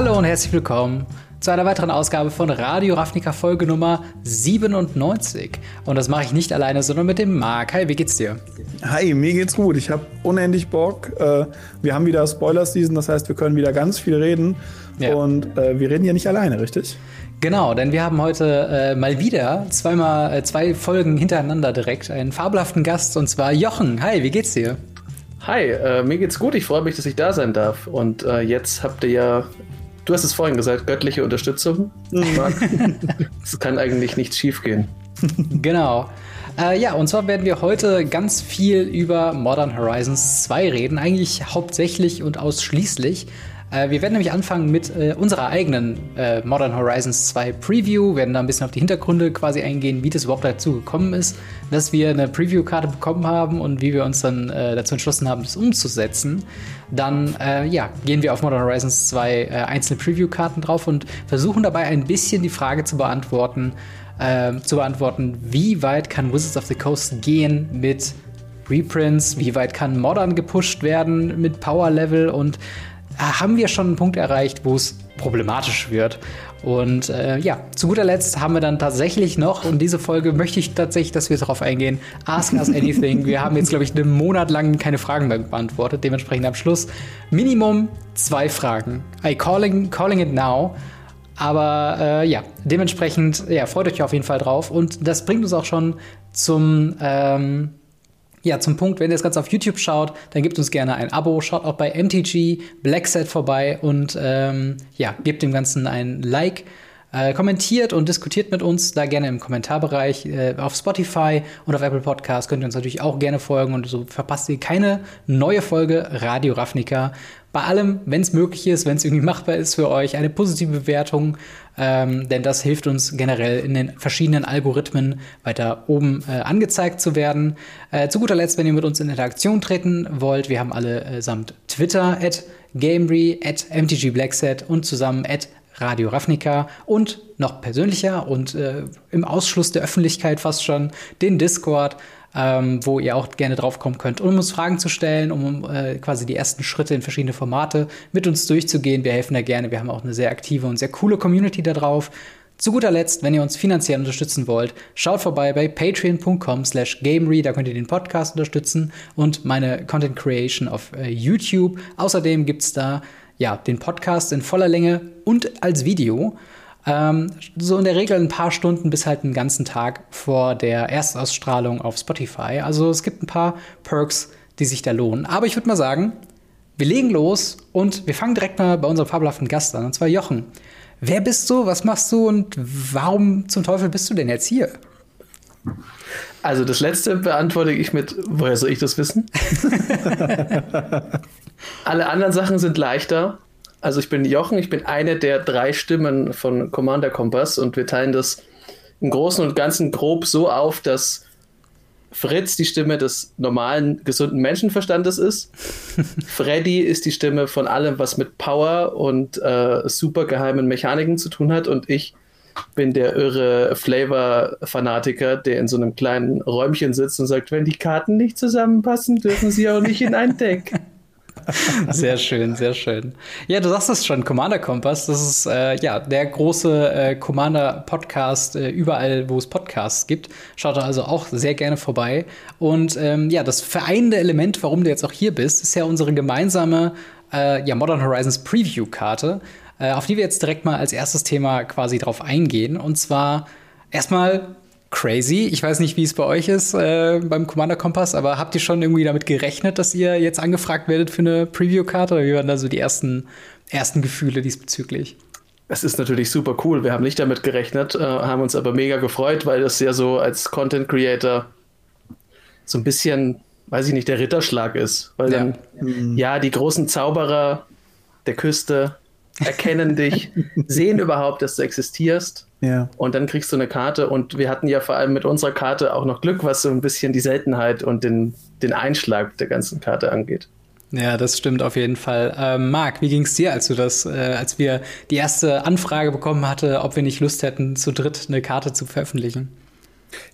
Hallo und herzlich willkommen zu einer weiteren Ausgabe von Radio Ravnica Folge Nummer 97. Und das mache ich nicht alleine, sondern mit dem Marc. Hi, wie geht's dir? Hi, mir geht's gut. Ich habe unendlich Bock. Äh, wir haben wieder Spoiler-Season, das heißt, wir können wieder ganz viel reden. Ja. Und äh, wir reden ja nicht alleine, richtig? Genau, denn wir haben heute äh, mal wieder zweimal äh, zwei Folgen hintereinander direkt einen fabelhaften Gast und zwar Jochen. Hi, wie geht's dir? Hi, äh, mir geht's gut. Ich freue mich, dass ich da sein darf. Und äh, jetzt habt ihr ja, du hast es vorhin gesagt, göttliche Unterstützung. Es kann eigentlich nichts schiefgehen. Genau. Äh, ja, und zwar werden wir heute ganz viel über Modern Horizons 2 reden. Eigentlich hauptsächlich und ausschließlich. Äh, wir werden nämlich anfangen mit äh, unserer eigenen äh, Modern Horizons 2 Preview, werden da ein bisschen auf die Hintergründe quasi eingehen, wie das überhaupt dazu gekommen ist, dass wir eine Preview-Karte bekommen haben und wie wir uns dann dazu entschlossen haben, das umzusetzen. Dann ja, gehen wir auf Modern Horizons 2 äh, einzelne Preview-Karten drauf und versuchen dabei ein bisschen die Frage zu beantworten, zu beantworten, wie weit kann Wizards of the Coast gehen mit Reprints, wie weit kann Modern gepusht werden mit Power Level? Und haben wir schon einen Punkt erreicht, wo es problematisch wird. Und äh, ja, zu guter Letzt haben wir dann tatsächlich noch, und diese Folge möchte ich tatsächlich, dass wir darauf eingehen, Ask Us Anything. wir haben jetzt, glaube ich, einen Monat lang keine Fragen mehr beantwortet. Dementsprechend am Schluss Minimum zwei Fragen. I calling, calling it now. Aber äh, ja, dementsprechend, ja, freut euch auf jeden Fall drauf. Und das bringt uns auch schon zum ähm, ja, zum Punkt, wenn ihr das Ganze auf YouTube schaut, dann gebt uns gerne ein Abo, schaut auch bei MTG Blackset vorbei und ähm, ja, gebt dem Ganzen ein Like. Äh, kommentiert und diskutiert mit uns da gerne im Kommentarbereich. Äh, auf Spotify und auf Apple Podcast könnt ihr uns natürlich auch gerne folgen und so verpasst ihr keine neue Folge Radio Ravnica. Bei allem, wenn es möglich ist, wenn es irgendwie machbar ist für euch, eine positive Bewertung, ähm, denn das hilft uns generell in den verschiedenen Algorithmen weiter oben äh, angezeigt zu werden. Äh, zu guter Letzt, wenn ihr mit uns in Interaktion treten wollt, wir haben alle äh, samt Twitter, at Gamery, at MTGBlackset und zusammen at Radio Ravnica und noch persönlicher und äh, im Ausschluss der Öffentlichkeit fast schon den Discord, ähm, wo ihr auch gerne draufkommen könnt, um uns Fragen zu stellen, um äh, quasi die ersten Schritte in verschiedene Formate mit uns durchzugehen. Wir helfen da gerne. Wir haben auch eine sehr aktive und sehr coole Community da drauf. Zu guter Letzt, wenn ihr uns finanziell unterstützen wollt, schaut vorbei bei patreon.com slash gamery, da könnt ihr den Podcast unterstützen und meine Content Creation auf äh, YouTube. Außerdem gibt es da ja, den Podcast in voller Länge und als Video. Ähm, so in der Regel ein paar Stunden bis halt einen ganzen Tag vor der Erstausstrahlung auf Spotify. Also es gibt ein paar Perks, die sich da lohnen. Aber ich würde mal sagen, wir legen los und wir fangen direkt mal bei unserem fabelhaften Gast an, und zwar Jochen. Wer bist du, was machst du und warum zum Teufel bist du denn jetzt hier? Also das letzte beantworte ich mit, woher soll ich das wissen? Alle anderen Sachen sind leichter. Also ich bin Jochen, ich bin eine der drei Stimmen von Commander Kompass und wir teilen das im Großen und Ganzen grob so auf, dass Fritz die Stimme des normalen, gesunden Menschenverstandes ist. Freddy ist die Stimme von allem, was mit Power und äh, super geheimen Mechaniken zu tun hat und ich bin der irre Flavor-Fanatiker, der in so einem kleinen Räumchen sitzt und sagt, wenn die Karten nicht zusammenpassen, dürfen sie auch nicht in ein Deck. Sehr schön, sehr schön. Ja, du sagst es schon, Commander Kompass, das ist äh, ja der große äh, Commander-Podcast äh, überall, wo es Podcasts gibt. Schaut da also auch sehr gerne vorbei. Und ähm, ja, das vereinende Element, warum du jetzt auch hier bist, ist ja unsere gemeinsame äh, ja, Modern Horizons Preview-Karte äh, auf die wir jetzt direkt mal als erstes Thema quasi drauf eingehen. Und zwar erstmal crazy. Ich weiß nicht, wie es bei euch ist äh, beim Commander Kompass, aber habt ihr schon irgendwie damit gerechnet, dass ihr jetzt angefragt werdet für eine Preview-Karte? Oder wie waren da so die ersten, ersten Gefühle diesbezüglich? Es ist natürlich super cool. Wir haben nicht damit gerechnet, äh, haben uns aber mega gefreut, weil das ja so als Content Creator so ein bisschen, weiß ich nicht, der Ritterschlag ist. Weil ja. dann, ja, die großen Zauberer der Küste erkennen dich, sehen überhaupt, dass du existierst. Ja. Und dann kriegst du eine Karte. Und wir hatten ja vor allem mit unserer Karte auch noch Glück, was so ein bisschen die Seltenheit und den, den Einschlag der ganzen Karte angeht. Ja, das stimmt auf jeden Fall. Ähm, Marc, wie ging es dir, als du das, äh, als wir die erste Anfrage bekommen hatte, ob wir nicht Lust hätten, zu dritt eine Karte zu veröffentlichen?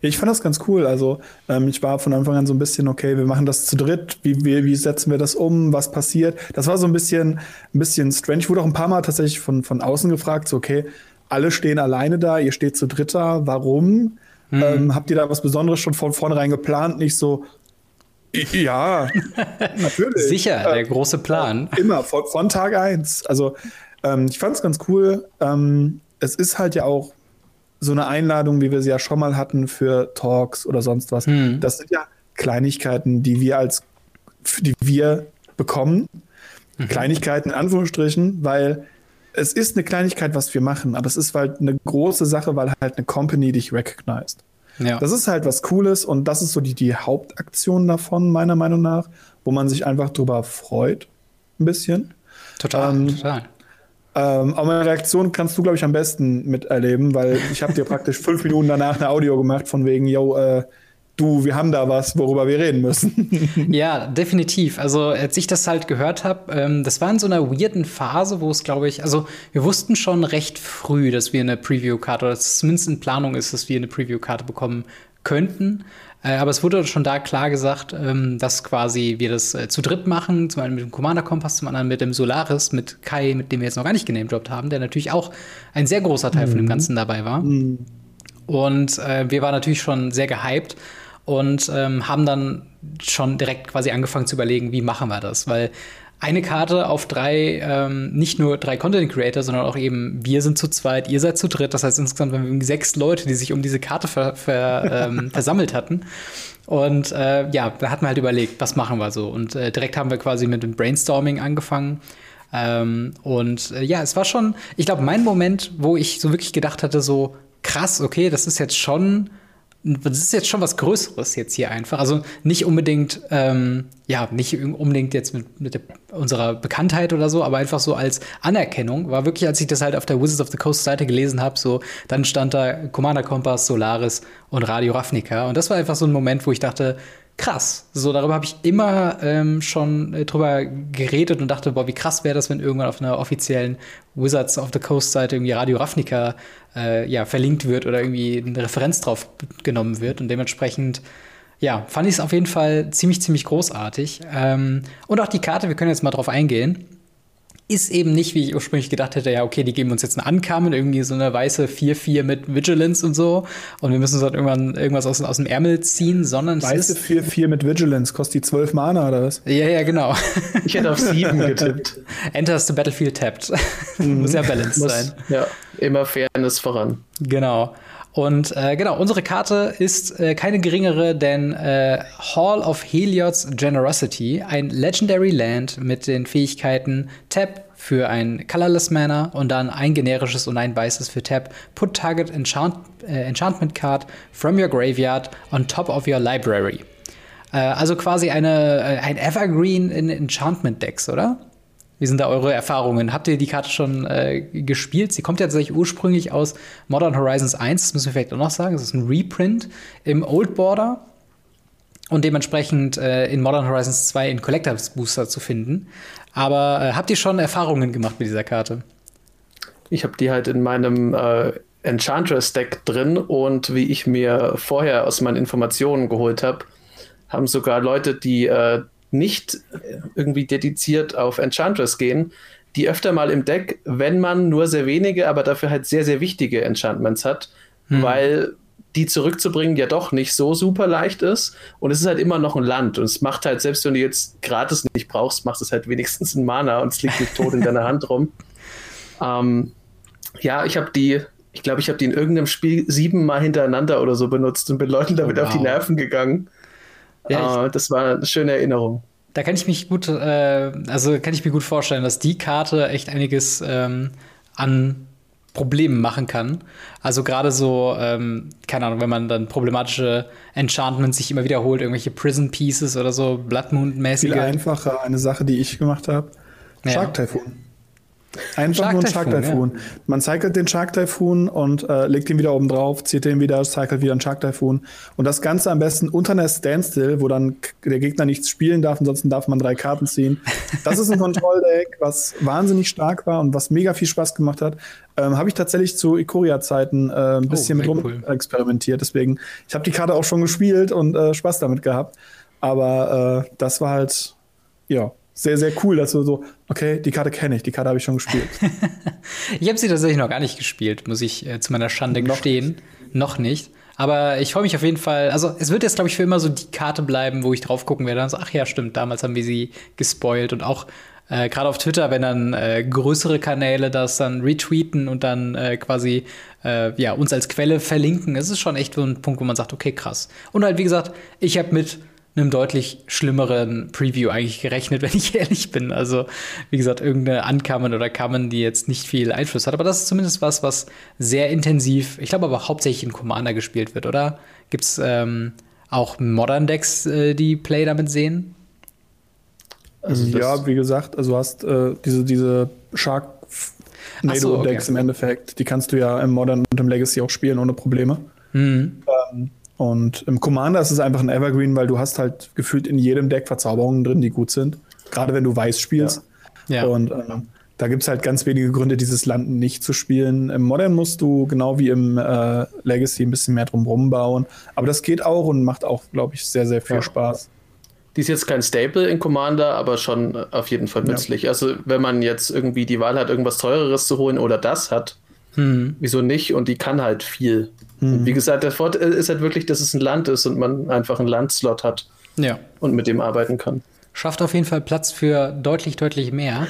Ich fand das ganz cool. Also ähm, ich war von Anfang an so ein bisschen, okay, wir machen das zu dritt. Wie, wie, wie setzen wir das um? Was passiert? Das war so ein bisschen, ein bisschen strange. Ich wurde auch ein paar Mal tatsächlich von, von außen gefragt, so, okay, alle stehen alleine da, ihr steht zu dritter, warum? Mhm. Ähm, habt ihr da was Besonderes schon von vornherein geplant? Nicht so, ja, natürlich. Sicher, der äh, große Plan. Immer, von, von Tag eins. Also ähm, ich fand es ganz cool. Ähm, es ist halt ja auch so eine Einladung, wie wir sie ja schon mal hatten für Talks oder sonst was. Hm. Das sind ja Kleinigkeiten, die wir als, die wir bekommen. Mhm. Kleinigkeiten in Anführungsstrichen, weil es ist eine Kleinigkeit, was wir machen, aber es ist halt eine große Sache, weil halt eine Company dich recognized. Ja. Das ist halt was Cooles und das ist so die, die Hauptaktion davon, meiner Meinung nach, wo man sich einfach drüber freut. Ein bisschen. Total, ähm, total. Ähm, aber meine Reaktion kannst du, glaube ich, am besten miterleben, weil ich habe dir praktisch fünf Minuten danach eine Audio gemacht von wegen, yo, äh, du, wir haben da was, worüber wir reden müssen. ja, definitiv. Also als ich das halt gehört habe, ähm, das war in so einer weirden Phase, wo es, glaube ich, also wir wussten schon recht früh, dass wir eine Preview-Karte, oder dass es zumindest in Planung ist, dass wir eine Preview-Karte bekommen könnten. Äh, aber es wurde schon da klar gesagt, ähm, dass quasi wir das äh, zu dritt machen, zum einen mit dem Commander Kompass, zum anderen mit dem Solaris, mit Kai, mit dem wir jetzt noch gar nicht genamedroppt haben, der natürlich auch ein sehr großer Teil mhm. von dem mhm. Ganzen dabei war. Mhm. Und äh, wir waren natürlich schon sehr gehypt und ähm, haben dann schon direkt quasi angefangen zu überlegen, wie machen wir das, weil eine Karte auf drei, ähm, nicht nur drei Content Creator, sondern auch eben wir sind zu zweit, ihr seid zu dritt. Das heißt insgesamt haben wir sechs Leute, die sich um diese Karte ver, ver, ähm, versammelt hatten. Und äh, ja, da hatten wir halt überlegt, was machen wir so. Und äh, direkt haben wir quasi mit dem Brainstorming angefangen. Ähm, und äh, ja, es war schon, ich glaube, mein Moment, wo ich so wirklich gedacht hatte, so krass, okay, das ist jetzt schon das ist jetzt schon was Größeres jetzt hier einfach. Also nicht unbedingt, ähm, ja, nicht unbedingt jetzt mit, mit unserer Bekanntheit oder so, aber einfach so als Anerkennung. War wirklich, als ich das halt auf der Wizards of the Coast Seite gelesen habe, so, dann stand da Commander Kompass, Solaris und Radio Ravnica. Und das war einfach so ein Moment, wo ich dachte, krass. So, darüber habe ich immer ähm, schon äh, drüber geredet und dachte, boah, wie krass wäre das, wenn irgendwann auf einer offiziellen Wizards of the Coast Seite irgendwie Radio Ravnica äh, ja, verlinkt wird oder irgendwie eine Referenz drauf genommen wird. Und dementsprechend, ja, fand ich es auf jeden Fall ziemlich, ziemlich großartig. Ähm, und auch die Karte, wir können jetzt mal drauf eingehen ist eben nicht, wie ich ursprünglich gedacht hätte, ja, okay, die geben uns jetzt einen Ankamen, irgendwie so eine weiße 4-4 mit Vigilance und so. Und wir müssen uns halt irgendwann irgendwas aus, aus dem Ärmel ziehen, sondern. Weiße 4-4 mit Vigilance, kostet die 12 Mana oder was? Ja, ja, genau. Ich hätte auf 7 getippt. Enters the Battlefield tapped. Mhm. Muss ja balanced Muss, sein. Ja, immer Fairness voran. Genau. Und äh, genau, unsere Karte ist äh, keine geringere denn äh, Hall of Helios Generosity, ein Legendary Land mit den Fähigkeiten Tap für ein Colorless Mana und dann ein generisches und ein weißes für Tap. Put Target Enchant äh, Enchantment Card from your Graveyard on top of your Library. Äh, also quasi eine, äh, ein Evergreen in Enchantment Decks, oder? Wie sind da eure Erfahrungen? Habt ihr die Karte schon äh, gespielt? Sie kommt ja tatsächlich ursprünglich aus Modern Horizons 1, das müssen wir vielleicht auch noch sagen. Es ist ein Reprint im Old Border und dementsprechend äh, in Modern Horizons 2 in Collectors Booster zu finden. Aber äh, habt ihr schon Erfahrungen gemacht mit dieser Karte? Ich habe die halt in meinem äh, Enchantress-Deck drin und wie ich mir vorher aus meinen Informationen geholt habe, haben sogar Leute, die äh, nicht irgendwie dediziert auf Enchantress gehen, die öfter mal im Deck, wenn man nur sehr wenige, aber dafür halt sehr, sehr wichtige Enchantments hat, hm. weil die zurückzubringen ja doch nicht so super leicht ist. Und es ist halt immer noch ein Land. Und es macht halt, selbst wenn du jetzt gratis nicht brauchst, macht es halt wenigstens ein Mana und es liegt nicht tot in deiner Hand rum. Ähm, ja, ich habe die, ich glaube, ich habe die in irgendeinem Spiel siebenmal hintereinander oder so benutzt und bin Leuten damit wow. auf die Nerven gegangen. Ja, äh, das war eine schöne Erinnerung. Da kann ich mich gut, äh, also kann ich mir gut vorstellen, dass die Karte echt einiges ähm, an Problemen machen kann. Also gerade so, ähm, keine Ahnung, wenn man dann problematische Enchantments sich immer wiederholt, irgendwelche Prison Pieces oder so, Blood Moon-mäßige. Viel einfacher, eine Sache, die ich gemacht habe. Shark Typhoon. Einfach nur ein Shark Typhoon, Typhoon. Man cycelt den Shark Typhoon und äh, legt ihn wieder oben drauf, zieht den wieder, cycelt wieder einen Shark Typhoon. Und das Ganze am besten unter einer Standstill, wo dann der Gegner nichts spielen darf, ansonsten darf man drei Karten ziehen. Das ist ein Kontrolldeck, was wahnsinnig stark war und was mega viel Spaß gemacht hat. Ähm, habe ich tatsächlich zu Ikoria-Zeiten äh, ein bisschen mit sehr rum cool. experimentiert. Deswegen, ich habe die Karte auch schon gespielt und äh, Spaß damit gehabt. Aber äh, das war halt, ja, sehr, sehr cool, dass du so, okay, die Karte kenne ich, die Karte habe ich schon gespielt. Ich habe sie tatsächlich noch gar nicht gespielt, muss ich äh, zu meiner Schande Noch gestehen. Noch nicht. Aber ich freue mich auf jeden Fall. Also, es wird jetzt, glaube ich, für immer so die Karte bleiben, wo ich drauf gucken werde. Und so, ach ja, stimmt, damals haben wir sie gespoilt. Und auch äh, gerade auf Twitter, wenn dann äh, größere Kanäle das dann retweeten und dann äh, quasi äh, ja, uns als Quelle verlinken, es ist schon echt so ein Punkt, wo man sagt, okay, krass. Und halt, wie gesagt, ich habe mit einem deutlich schlimmeren Preview eigentlich gerechnet, wenn ich ehrlich bin. Also, wie gesagt, irgendeine Uncommon oder Common, die jetzt nicht viel Einfluss hat. Aber das ist zumindest was, was sehr intensiv, ich glaube aber hauptsächlich in Commander gespielt wird, oder? Gibt's ähm, auch Modern Decks, äh, die Play damit sehen? Also das- ja, wie gesagt, also du hast äh, diese, diese Shark Ach so, okay. Decks im Endeffekt, die kannst du ja im Modern und im Legacy auch spielen ohne Probleme. Mhm. Ähm, und im Commander ist es einfach ein Evergreen, weil du hast halt gefühlt in jedem Deck Verzauberungen drin, die gut sind. Gerade wenn du weiß spielst. Ja. Und ähm, da gibt es halt ganz wenige Gründe, dieses Land nicht zu spielen. Im Modern musst du genau wie im äh, Legacy ein bisschen mehr drum bauen. Aber das geht auch und macht auch, glaube ich, sehr, sehr viel Ja. Spaß. Die ist jetzt kein Staple in Commander, aber schon äh, auf jeden Fall nützlich. Also, wenn man jetzt irgendwie die Wahl hat, irgendwas teureres zu holen oder das hat, Mhm. wieso nicht? Und die kann halt viel. Und wie gesagt, der Vorteil ist halt wirklich, dass es ein Land ist und man einfach einen Landslot hat ja. und mit dem arbeiten kann. schafft auf jeden Fall Platz für deutlich, deutlich mehr.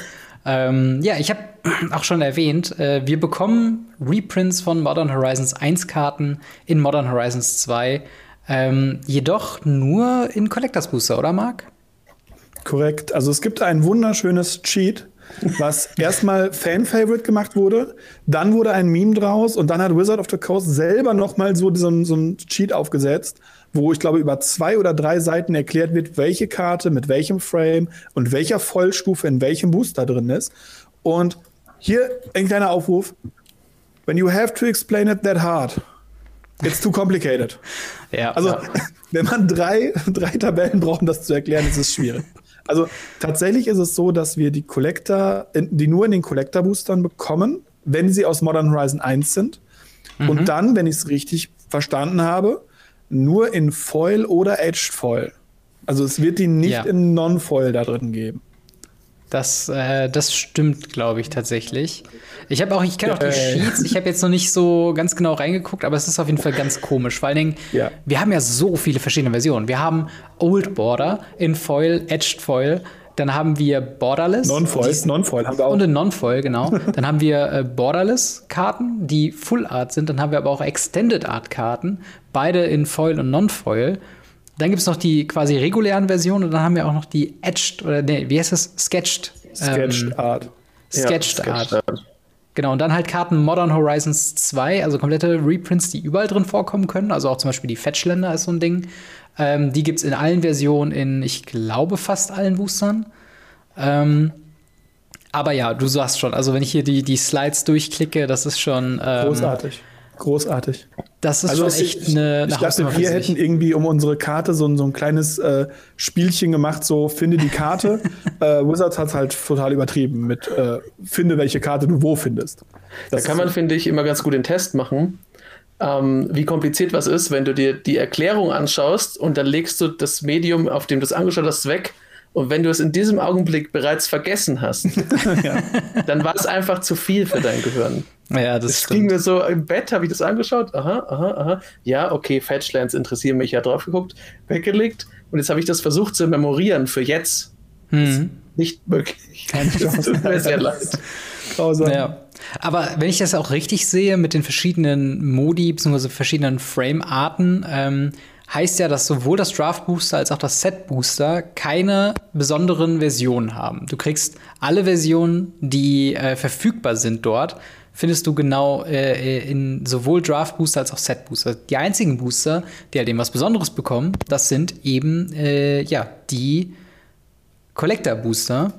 Ähm, ja, ich habe auch schon erwähnt, äh, wir bekommen Reprints von Modern Horizons 1 Karten in Modern Horizons 2. Ähm, jedoch nur in Collectors Booster, oder Marc? Korrekt. Also es gibt ein wunderschönes Cheat, was erstmal Fan-Favorite gemacht wurde, dann wurde ein Meme draus und dann hat Wizard of the Coast selber noch mal so, so, ein- so ein Cheat aufgesetzt, wo ich glaube über zwei oder drei Seiten erklärt wird, welche Karte mit welchem Frame und welcher Vollstufe in welchem Booster drin ist. Und hier ein kleiner Aufruf. When you have to explain it that hard, it's too complicated. Ja. Also, Ja. wenn man drei, drei Tabellen braucht, um das zu erklären, ist es schwierig. Also, tatsächlich ist es so, dass wir die Collector, die nur in den Collector-Boostern bekommen, wenn sie aus Modern Horizon 1 sind. Und dann, wenn ich es richtig verstanden habe, nur in Foil oder Edged Foil. Also, es wird die nicht Ja. in Non-Foil da drin geben. Das, äh, das stimmt, glaube ich, tatsächlich. Ich habe auch, ich kenne auch die Äh. Sheets. Ich habe jetzt noch nicht so ganz genau reingeguckt, aber es ist auf jeden Fall ganz komisch. Vor allen Dingen, Ja. wir haben ja so viele verschiedene Versionen. Wir haben Old Border in Foil, Edged Foil. Dann haben wir Borderless. Non-Foil, Non-Foil haben wir auch. Und in Non-Foil, genau. Dann haben wir äh, Borderless-Karten, die Full Art sind. Dann haben wir aber auch Extended Art-Karten, beide in Foil und Non-Foil. Dann gibt es noch die quasi regulären Versionen und dann haben wir auch noch die Edged oder nee, wie heißt das? Sketched. Sketched ähm, Art. Sketched Ja, Art. Sketched Art. Genau, und dann halt Karten Modern Horizons 2, also komplette Reprints, die überall drin vorkommen können. Also auch zum Beispiel die Fetchländer ist so ein Ding. Ähm, die gibt's in allen Versionen, in, ich glaube, fast allen Boostern. Ähm, aber ja, du sagst schon, also wenn ich hier die, die Slides durchklicke, das ist schon. Ähm, Großartig. Großartig. Das ist Also schon es- echt ich, eine, eine ich dachte, wir sich. hätten irgendwie um unsere Karte so, ein- so ein kleines äh, Spielchen gemacht, so finde die Karte. äh, Wizards hat halt total übertrieben mit äh, finde, welche Karte du wo findest. Da Das kann ist man, finde ich, immer ganz gut den Test machen, ähm, wie kompliziert was ist, wenn du dir die Erklärung anschaust und dann legst du das Medium, auf dem du es angeschaut hast, weg. Und wenn du es in diesem Augenblick bereits vergessen hast, dann war es einfach zu viel für dein Gehirn. Ja, das Es ging mir so im Bett, habe ich das angeschaut. Aha, aha, aha. Ja, okay, Fetchlands interessieren mich, ja drauf geguckt, weggelegt. Und jetzt habe ich das versucht zu memorieren für jetzt. Mhm. Nicht möglich. Das tut mir sehr leid. grausam. Ja. Aber wenn ich das auch richtig sehe mit den verschiedenen Modi bzw. verschiedenen Frame-Arten, ähm, heißt ja, dass sowohl das Draft Booster als auch das Set Booster keine besonderen Versionen haben. Du kriegst alle Versionen, die äh, verfügbar sind dort, findest du genau äh, in sowohl Draft Booster als auch Set Booster. Die einzigen Booster, die halt eben was Besonderes bekommen, das sind eben äh, ja die Collector Booster,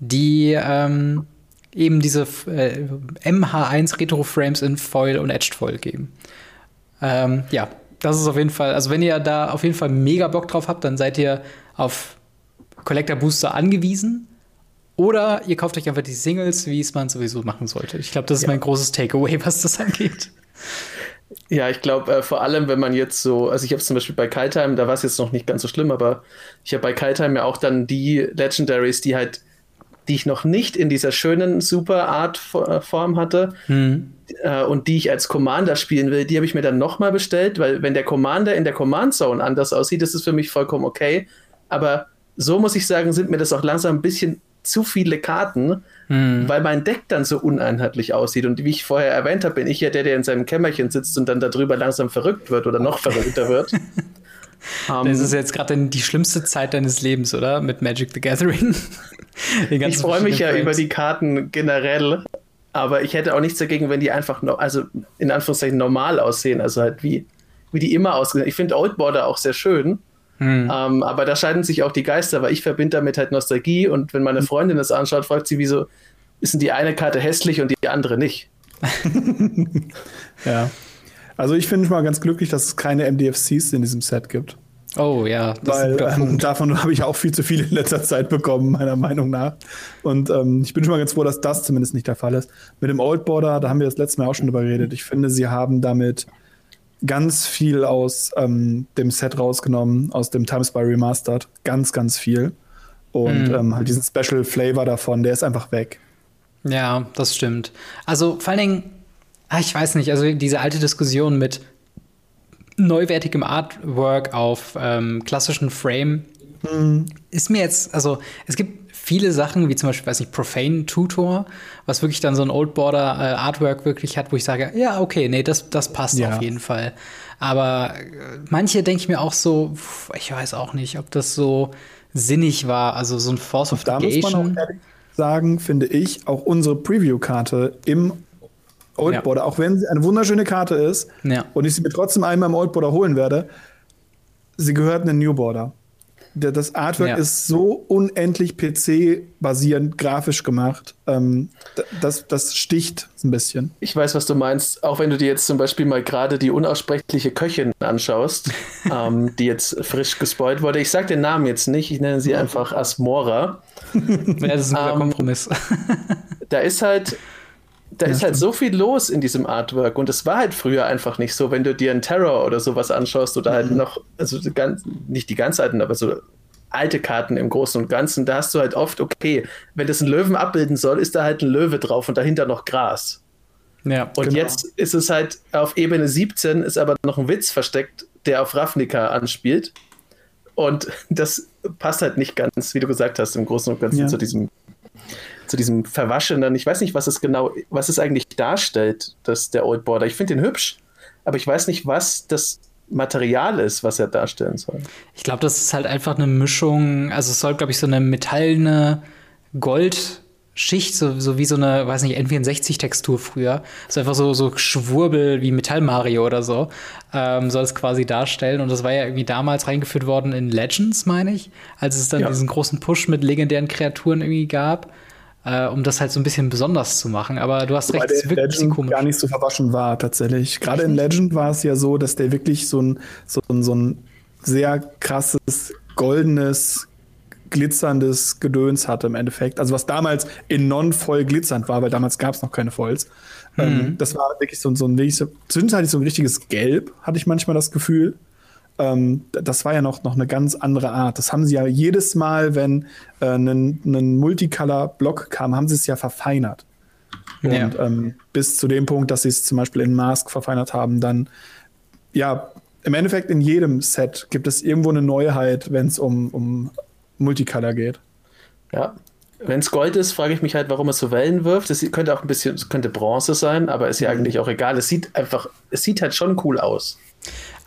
die ähm, eben diese äh, MH1 Retro Frames in Foil und Edged Foil geben. Ähm, ja, das ist auf jeden Fall, also wenn ihr da auf jeden Fall mega Bock drauf habt, dann seid ihr auf Collector Booster angewiesen. Oder ihr kauft euch einfach die Singles, wie es man sowieso machen sollte. Ich glaube, das ist ja. mein großes Takeaway, was das angeht. Ja, ich glaube, äh, vor allem, wenn man jetzt so, also ich habe es zum Beispiel bei Kaltheim, da war es jetzt noch nicht ganz so schlimm, aber ich habe bei Kaltheim ja auch dann die Legendaries, die halt, die ich noch nicht in dieser schönen Super Art äh, Form hatte hm. äh, und die ich als Commander spielen will, die habe ich mir dann nochmal bestellt, weil wenn der Commander in der Command Zone anders aussieht, ist es für mich vollkommen okay. Aber so muss ich sagen, sind mir das auch langsam ein bisschen zu viele Karten, hm. weil mein Deck dann so uneinheitlich aussieht. Und wie ich vorher erwähnt habe, bin ich ja der, der in seinem Kämmerchen sitzt und dann darüber langsam verrückt wird oder noch verrückter wird. Um, das ist jetzt gerade die schlimmste Zeit deines Lebens, oder? Mit Magic the Gathering. Ich freue mich ja Frames. über die Karten generell, aber ich hätte auch nichts dagegen, wenn die einfach noch, also in Anführungszeichen normal aussehen, also halt wie, wie die immer aussehen. Ich finde Old Border auch sehr schön. Hm. Ähm, aber da scheiden sich auch die Geister, weil ich verbinde damit halt Nostalgie und wenn meine Freundin das anschaut, fragt sie, wieso ist denn die eine Karte hässlich und die andere nicht? ja. Also ich finde mal ganz glücklich, dass es keine MDFCs in diesem Set gibt. Oh ja, weil ähm, davon habe ich auch viel zu viel in letzter Zeit bekommen, meiner Meinung nach. Und ähm, ich bin schon mal ganz froh, dass das zumindest nicht der Fall ist. Mit dem Old Border, da haben wir das letzte Mal auch schon drüber geredet. Ich finde, sie haben damit ganz viel aus ähm, dem Set rausgenommen, aus dem Times by Remastered. Ganz, ganz viel. Und mhm. ähm, halt diesen Special Flavor davon, der ist einfach weg. Ja, das stimmt. Also vor allen Dingen, ah, ich weiß nicht, also diese alte Diskussion mit neuwertigem Artwork auf ähm, klassischen Frame mhm. ist mir jetzt, also es gibt viele Sachen, wie zum Beispiel, weiß nicht, Profane Tutor, was wirklich dann so ein Old Border äh, Artwork wirklich hat, wo ich sage, ja, okay, nee, das, das passt ja. auf jeden Fall. Aber äh, manche denke ich mir auch so, ich weiß auch nicht, ob das so sinnig war, also so ein Force of da Negation. muss man auch ehrlich sagen, finde ich, auch unsere Preview-Karte im Old ja. Border, auch wenn sie eine wunderschöne Karte ist ja. und ich sie mir trotzdem einmal im Old Border holen werde, sie gehört in den New Border das Artwork ja. ist so unendlich PC-basierend grafisch gemacht. Ähm, das, das sticht ein bisschen. Ich weiß, was du meinst. Auch wenn du dir jetzt zum Beispiel mal gerade die unaussprechliche Köchin anschaust, ähm, die jetzt frisch gespoilt wurde. Ich sage den Namen jetzt nicht, ich nenne sie einfach Asmora. ja, das ist ein guter ähm, Kompromiss. da ist halt da ja, ist halt so viel los in diesem Artwork und es war halt früher einfach nicht so, wenn du dir einen Terror oder sowas anschaust oder halt mhm. halt noch, also ganz, nicht die ganz alten, aber so alte Karten im Großen und Ganzen, da hast du halt oft, okay, wenn das einen Löwen abbilden soll, ist da halt ein Löwe drauf und dahinter noch Gras. Ja, und genau. jetzt ist es halt auf Ebene 17 ist aber noch ein Witz versteckt, der auf Ravnica anspielt. Und das passt halt nicht ganz, wie du gesagt hast, im Großen und Ganzen ja. zu diesem zu diesem verwaschenen, ich weiß nicht, was es genau, was es eigentlich darstellt, dass der Old Border. Ich finde den hübsch, aber ich weiß nicht, was das Material ist, was er darstellen soll. Ich glaube, das ist halt einfach eine Mischung, also es soll, glaube ich, so eine metallene Goldschicht, so, so wie so eine, weiß nicht, N64-Textur früher. So einfach so, so Schwurbel wie Metall Mario oder so, ähm, soll es quasi darstellen. Und das war ja irgendwie damals reingeführt worden in Legends, meine ich, als es dann ja. diesen großen Push mit legendären Kreaturen irgendwie gab äh, um das halt so ein bisschen besonders zu machen. Aber du hast Wobei recht, es wirkt Legend komisch. gar nicht so verwaschen war, tatsächlich. Gerade in Legend war es ja so, dass der wirklich so ein, so ein, so ein sehr krasses, goldenes, glitzerndes Gedöns hatte im Endeffekt. Also was damals in non-voll glitzernd war, weil damals gab es noch keine Foils. Ähm, mhm. Ähm, das war wirklich so, so ein, wirklich zwischenzeitlich so ein richtiges Gelb, hatte ich manchmal das Gefühl. Ähm, das war ja noch, noch eine ganz andere Art. Das haben sie ja jedes Mal, wenn äh, ein, ein Multicolor-Block kam, haben sie es ja verfeinert. Und ja. ähm, bis zu dem Punkt, dass sie es zum Beispiel in Mask verfeinert haben, dann ja, im Endeffekt in jedem Set gibt es irgendwo eine Neuheit, wenn es um, um Multicolor geht. Ja. Wenn es Gold ist, frage ich mich halt, warum es so Wellen wirft. Es könnte auch ein bisschen, es könnte Bronze sein, aber ist ja mhm. eigentlich auch egal. Es sieht einfach, es sieht halt schon cool aus.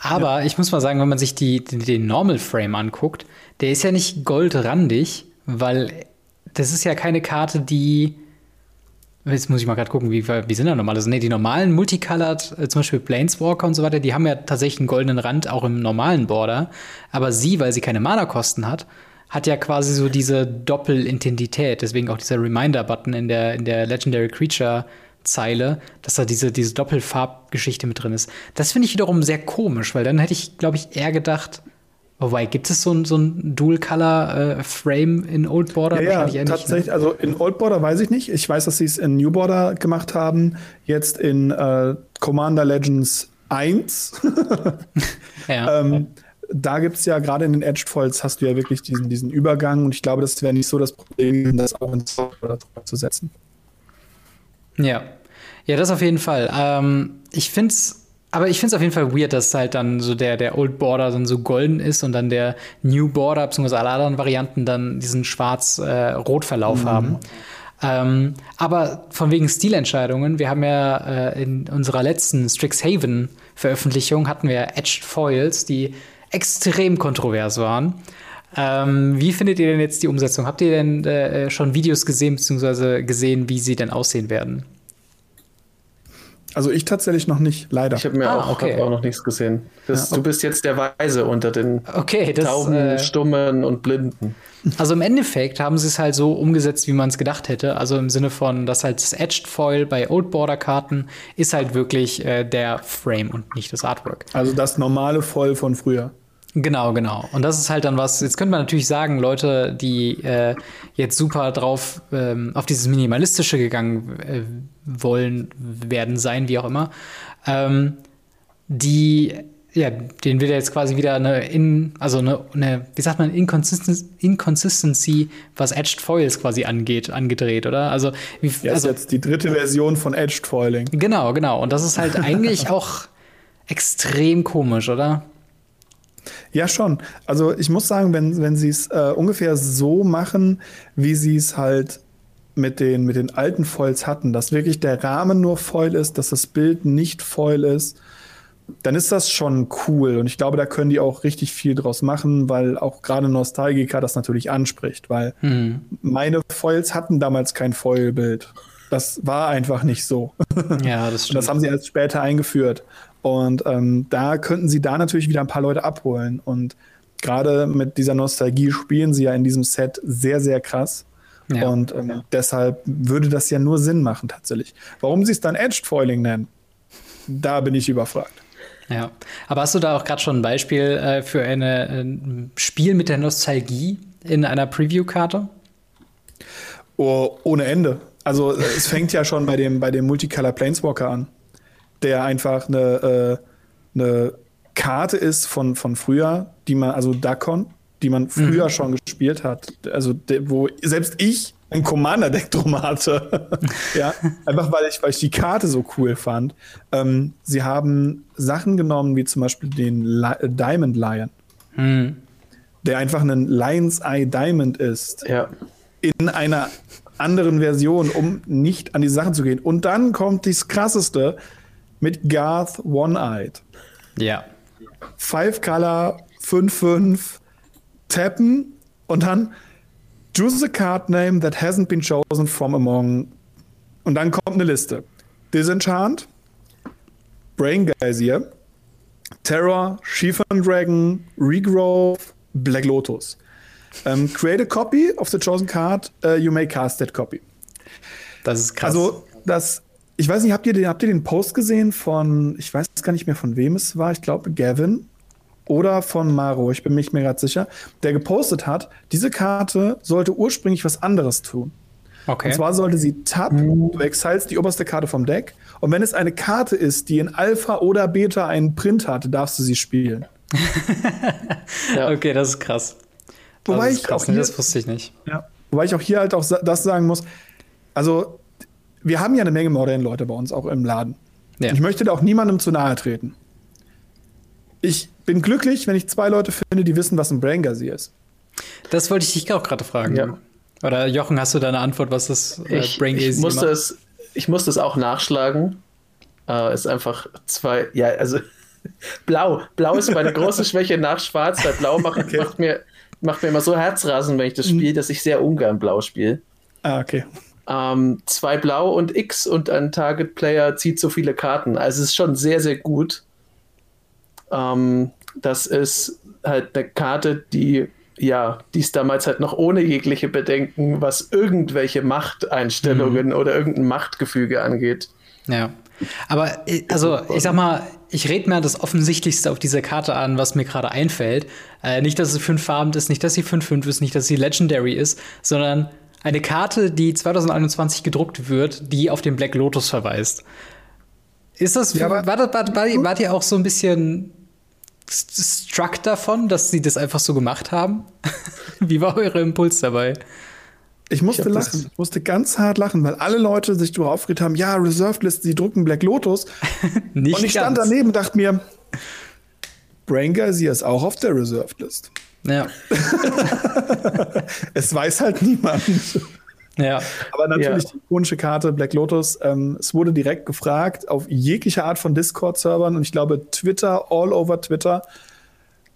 Aber ja. ich muss mal sagen, wenn man sich die, den, den Normal Frame anguckt, der ist ja nicht goldrandig, weil das ist ja keine Karte, die. Jetzt muss ich mal gerade gucken, wie, wie sind da normal? Also, nee, die normalen Multicolored, äh, zum Beispiel Planeswalker und so weiter, die haben ja tatsächlich einen goldenen Rand auch im normalen Border. Aber sie, weil sie keine Mana-Kosten hat, hat ja quasi so diese Doppelintendität, deswegen auch dieser Reminder-Button in der, in der Legendary Creature Zeile, dass da diese, diese Doppelfarbgeschichte mit drin ist. Das finde ich wiederum sehr komisch, weil dann hätte ich, glaube ich, eher gedacht, Wobei, gibt es so ein, so ein Dual-Color-Frame äh, in Old Border? Ja, ja tatsächlich. Nicht, ne? Also in Old Border weiß ich nicht. Ich weiß, dass sie es in New Border gemacht haben. Jetzt in äh, Commander Legends 1. ja. ähm, da gibt es ja gerade in den Edged Foils hast du ja wirklich diesen, diesen Übergang und ich glaube, das wäre nicht so das Problem, das auch in Software zu setzen. Ja. Ja, das auf jeden Fall. Ähm, ich finde es aber ich finde es auf jeden Fall weird, dass halt dann so der, der Old Border dann so golden ist und dann der New Border, beziehungsweise alle anderen Varianten dann diesen schwarz-rot-Verlauf äh, mhm. haben. Ähm, aber von wegen Stilentscheidungen, wir haben ja äh, in unserer letzten Strixhaven-Veröffentlichung hatten wir Edged Foils, die extrem kontrovers waren. Ähm, wie findet ihr denn jetzt die Umsetzung? Habt ihr denn äh, schon Videos gesehen, beziehungsweise gesehen, wie sie denn aussehen werden? Also ich tatsächlich noch nicht, leider. Ich habe mir ah, auch, okay. hab auch noch nichts gesehen. Das, ja, Du bist jetzt der Weise unter den okay, das, Tauben, äh, Stummen und Blinden. Also im Endeffekt haben sie es halt so umgesetzt, wie man es gedacht hätte. Also im Sinne von, dass halt das Edged Foil bei Old Border Karten ist halt wirklich äh, der Frame und nicht das Artwork. Also das normale Foil von früher. Genau, genau. Und das ist halt dann was, jetzt könnte man natürlich sagen, Leute, die äh, jetzt super drauf ähm, auf dieses Minimalistische gegangen äh, wollen, werden sein, wie auch immer, ähm, die, ja, den wird jetzt quasi wieder eine, in, also eine, eine wie sagt man, Inconsistency, Inconsistency, was Edged Foils quasi angeht, angedreht, oder? Also, wie, ja, also, ist jetzt die dritte Version von Edged Foiling. Genau, genau. Und das ist halt eigentlich auch extrem komisch, oder? Ja, schon. Also ich muss sagen, wenn, wenn sie es äh, ungefähr so machen, wie sie es halt mit den, mit den alten Foils hatten, dass wirklich der Rahmen nur Foil ist, dass das Bild nicht Foil ist, dann ist das schon cool. Und ich glaube, da können die auch richtig viel draus machen, weil auch gerade Nostalgica das natürlich anspricht, weil mhm. meine Foils hatten damals kein Foil-Bild. Das war einfach nicht so. Ja, das stimmt. Und das haben sie erst später eingeführt. Und ähm, da könnten sie da natürlich wieder ein paar Leute abholen. Und gerade mit dieser Nostalgie spielen sie ja in diesem Set sehr, sehr krass. Ja. Und ähm, deshalb würde das ja nur Sinn machen, tatsächlich. Warum sie es dann Edged Foiling nennen, da bin ich überfragt. Ja, aber hast du da auch gerade schon ein Beispiel äh, für eine, ein Spiel mit der Nostalgie in einer Preview-Karte? Oh, ohne Ende. Also es fängt ja schon bei dem, bei dem Multicolor Planeswalker an der einfach eine, äh, eine Karte ist von, von früher, die man, also Dakon, die man früher mhm. schon gespielt hat. Also, de, wo selbst ich ein Commander-Deck drum hatte. ja, einfach weil ich, weil ich die Karte so cool fand. Ähm, sie haben Sachen genommen, wie zum Beispiel den Li Diamond Lion, mhm. der einfach ein Lion's Eye Diamond ist. Ja. In einer anderen Version, um nicht an die Sachen zu gehen. Und dann kommt das krasseste mit Garth One-Eyed. Ja. Five Color, 5-5, tappen und dann choose a card name that hasn't been chosen from among. Und dann kommt eine Liste. Disenchant, Brain Geysir, Terror, Chiffon Dragon, Regrowth, Black Lotus. Um, create a copy of the chosen card, uh, you may cast that copy. Das ist krass. Also, das ich weiß nicht, habt ihr, den, habt ihr den Post gesehen von, ich weiß gar nicht mehr von wem es war, ich glaube Gavin oder von Maro, ich bin mir nicht mehr gerade sicher, der gepostet hat, diese Karte sollte ursprünglich was anderes tun. Okay. Und zwar sollte sie Tap, du exilst die oberste Karte vom Deck und wenn es eine Karte ist, die in Alpha oder Beta einen Print hat, darfst du sie spielen. ja. Okay, das ist krass. Wobei das, ist krass, ich auch hier, das wusste ich nicht. Ja. Wobei ich auch hier halt auch das sagen muss, also wir haben ja eine Menge Modern-Leute bei uns auch im Laden. Ja. Ich möchte da auch niemandem zu nahe treten. Ich bin glücklich, wenn ich zwei Leute finde, die wissen, was ein Braingazi ist. Das wollte ich dich auch gerade fragen. Ja. Oder Jochen, hast du da eine Antwort, was das äh, ich, ich musste macht? es, Ich musste es auch nachschlagen. Äh, ist einfach zwei, ja, also blau. Blau ist meine große Schwäche nach Schwarz, weil Blau macht, okay. macht, mir, macht mir immer so Herzrasen, wenn ich das mhm. spiele, dass ich sehr ungern Blau spiele. Ah, okay ähm, zwei Blau und X und ein Target Player zieht so viele Karten. Also es ist schon sehr, sehr gut. Ähm, das ist halt eine Karte, die ja, dies damals halt noch ohne jegliche Bedenken, was irgendwelche Machteinstellungen mhm. oder irgendein Machtgefüge angeht. Ja. Aber äh, also, ich sag mal, ich rede mir das Offensichtlichste auf dieser Karte an, was mir gerade einfällt. Äh, nicht, dass sie fünf Farben ist, nicht, dass sie 5-5 ist, nicht, dass sie Legendary ist, sondern eine Karte, die 2021 gedruckt wird, die auf den Black Lotus verweist. Ist das, ja, war, war, war, war, wart ihr auch so ein bisschen struck davon, dass sie das einfach so gemacht haben? Wie war eure Impuls dabei? Ich musste ich lachen. Ich musste ganz hart lachen, weil alle Leute sich darüber aufgeregt haben, ja, Reserved List, sie drucken Black Lotus. und ich stand ganz. daneben und dachte mir, Brain Geysir ist auch auf der Reserved List. Ja. es weiß halt niemand. Ja. Aber natürlich ja. die ikonische Karte Black Lotus. Ähm, es wurde direkt gefragt auf jegliche Art von Discord-Servern und ich glaube Twitter, all over Twitter.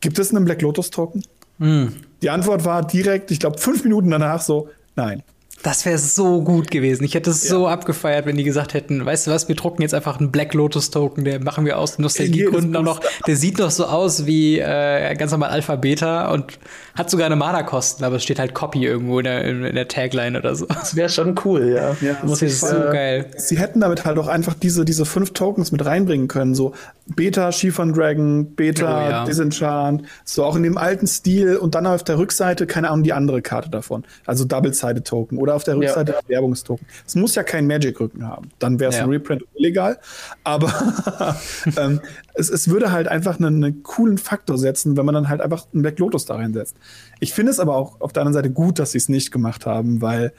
Gibt es einen Black Lotus-Token? Mm. Die Antwort war direkt, ich glaube, fünf Minuten danach so, Nein. Das wäre so gut gewesen. Ich hätte es ja. so abgefeiert, wenn die gesagt hätten, weißt du was, wir drucken jetzt einfach einen Black Lotus Token, der machen wir aus Nostalgiegründen auch noch. Der sieht noch so aus wie äh, ganz normal Alpha Beta und hat sogar eine Mana-Kosten, aber es steht halt Copy irgendwo in der, in der Tagline oder so. Das wäre schon cool, ja. ja das ist so äh, geil. Sie hätten damit halt auch einfach diese, diese fünf Tokens mit reinbringen können. So Beta, Chiffon Dragon, Beta, oh, ja. Disenchant, so auch in dem alten Stil und dann auf der Rückseite, keine Ahnung, die andere Karte davon. Also Double-Sided Token oder auf der Rückseite ja. Werbungstoken. Es muss ja keinen Magic-Rücken haben. Dann wäre es ja. ein Reprint illegal. Aber ähm, es, es würde halt einfach einen, einen, coolen Faktor setzen, wenn man dann halt einfach einen Black Lotus da reinsetzt. Ich finde es aber auch auf der anderen Seite gut, dass sie es nicht gemacht haben, weil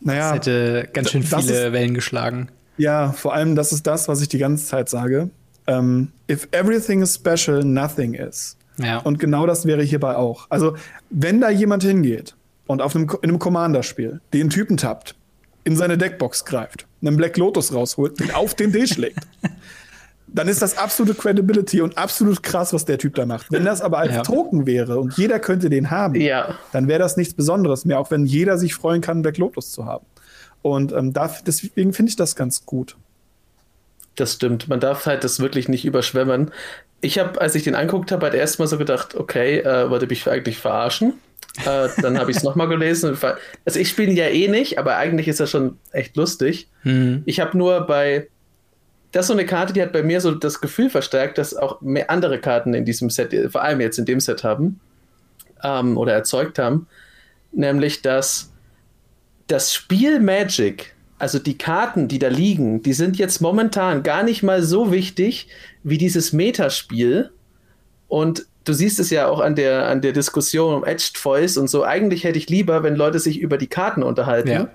naja. Das hätte ganz schön viele ist, Wellen geschlagen. Ja, vor allem, das ist das, was ich die ganze Zeit sage. Um, ähm, if everything is special, nothing is. Ja. Und genau das wäre hierbei auch. Also, wenn da jemand hingeht und auf einem, in einem Commander-Spiel den Typen tappt, in seine Deckbox greift, einen Black Lotus rausholt, den auf den D schlägt, dann ist das absolute Credibility und absolut krass, was der Typ da macht. Wenn das aber als ja. Token wäre und jeder könnte den haben, ja. dann wäre das nichts Besonderes mehr, auch wenn jeder sich freuen kann, Black Lotus zu haben. Und ähm, da, deswegen finde ich das ganz gut. Das stimmt. Man darf halt das wirklich nicht überschwemmen. Ich habe, als ich den angeguckt habe, halt erstmal so gedacht, okay, äh, wollte mich eigentlich verarschen. Äh, dann habe ich es nochmal gelesen. Also ich spiele ihn ja eh nicht, aber eigentlich ist er schon echt lustig. Mhm. Ich habe nur bei das ist so eine Karte, die hat bei mir so das Gefühl verstärkt, dass auch mehr andere Karten in diesem Set, vor allem jetzt in dem Set haben ähm, oder erzeugt haben, nämlich dass das Spiel Magic, also die Karten, die da liegen, die sind jetzt momentan gar nicht mal so wichtig wie dieses Metaspiel. Und du siehst es ja auch an der, an der Diskussion um Edged Voice und so. Eigentlich hätte ich lieber, wenn Leute sich über die Karten unterhalten ja.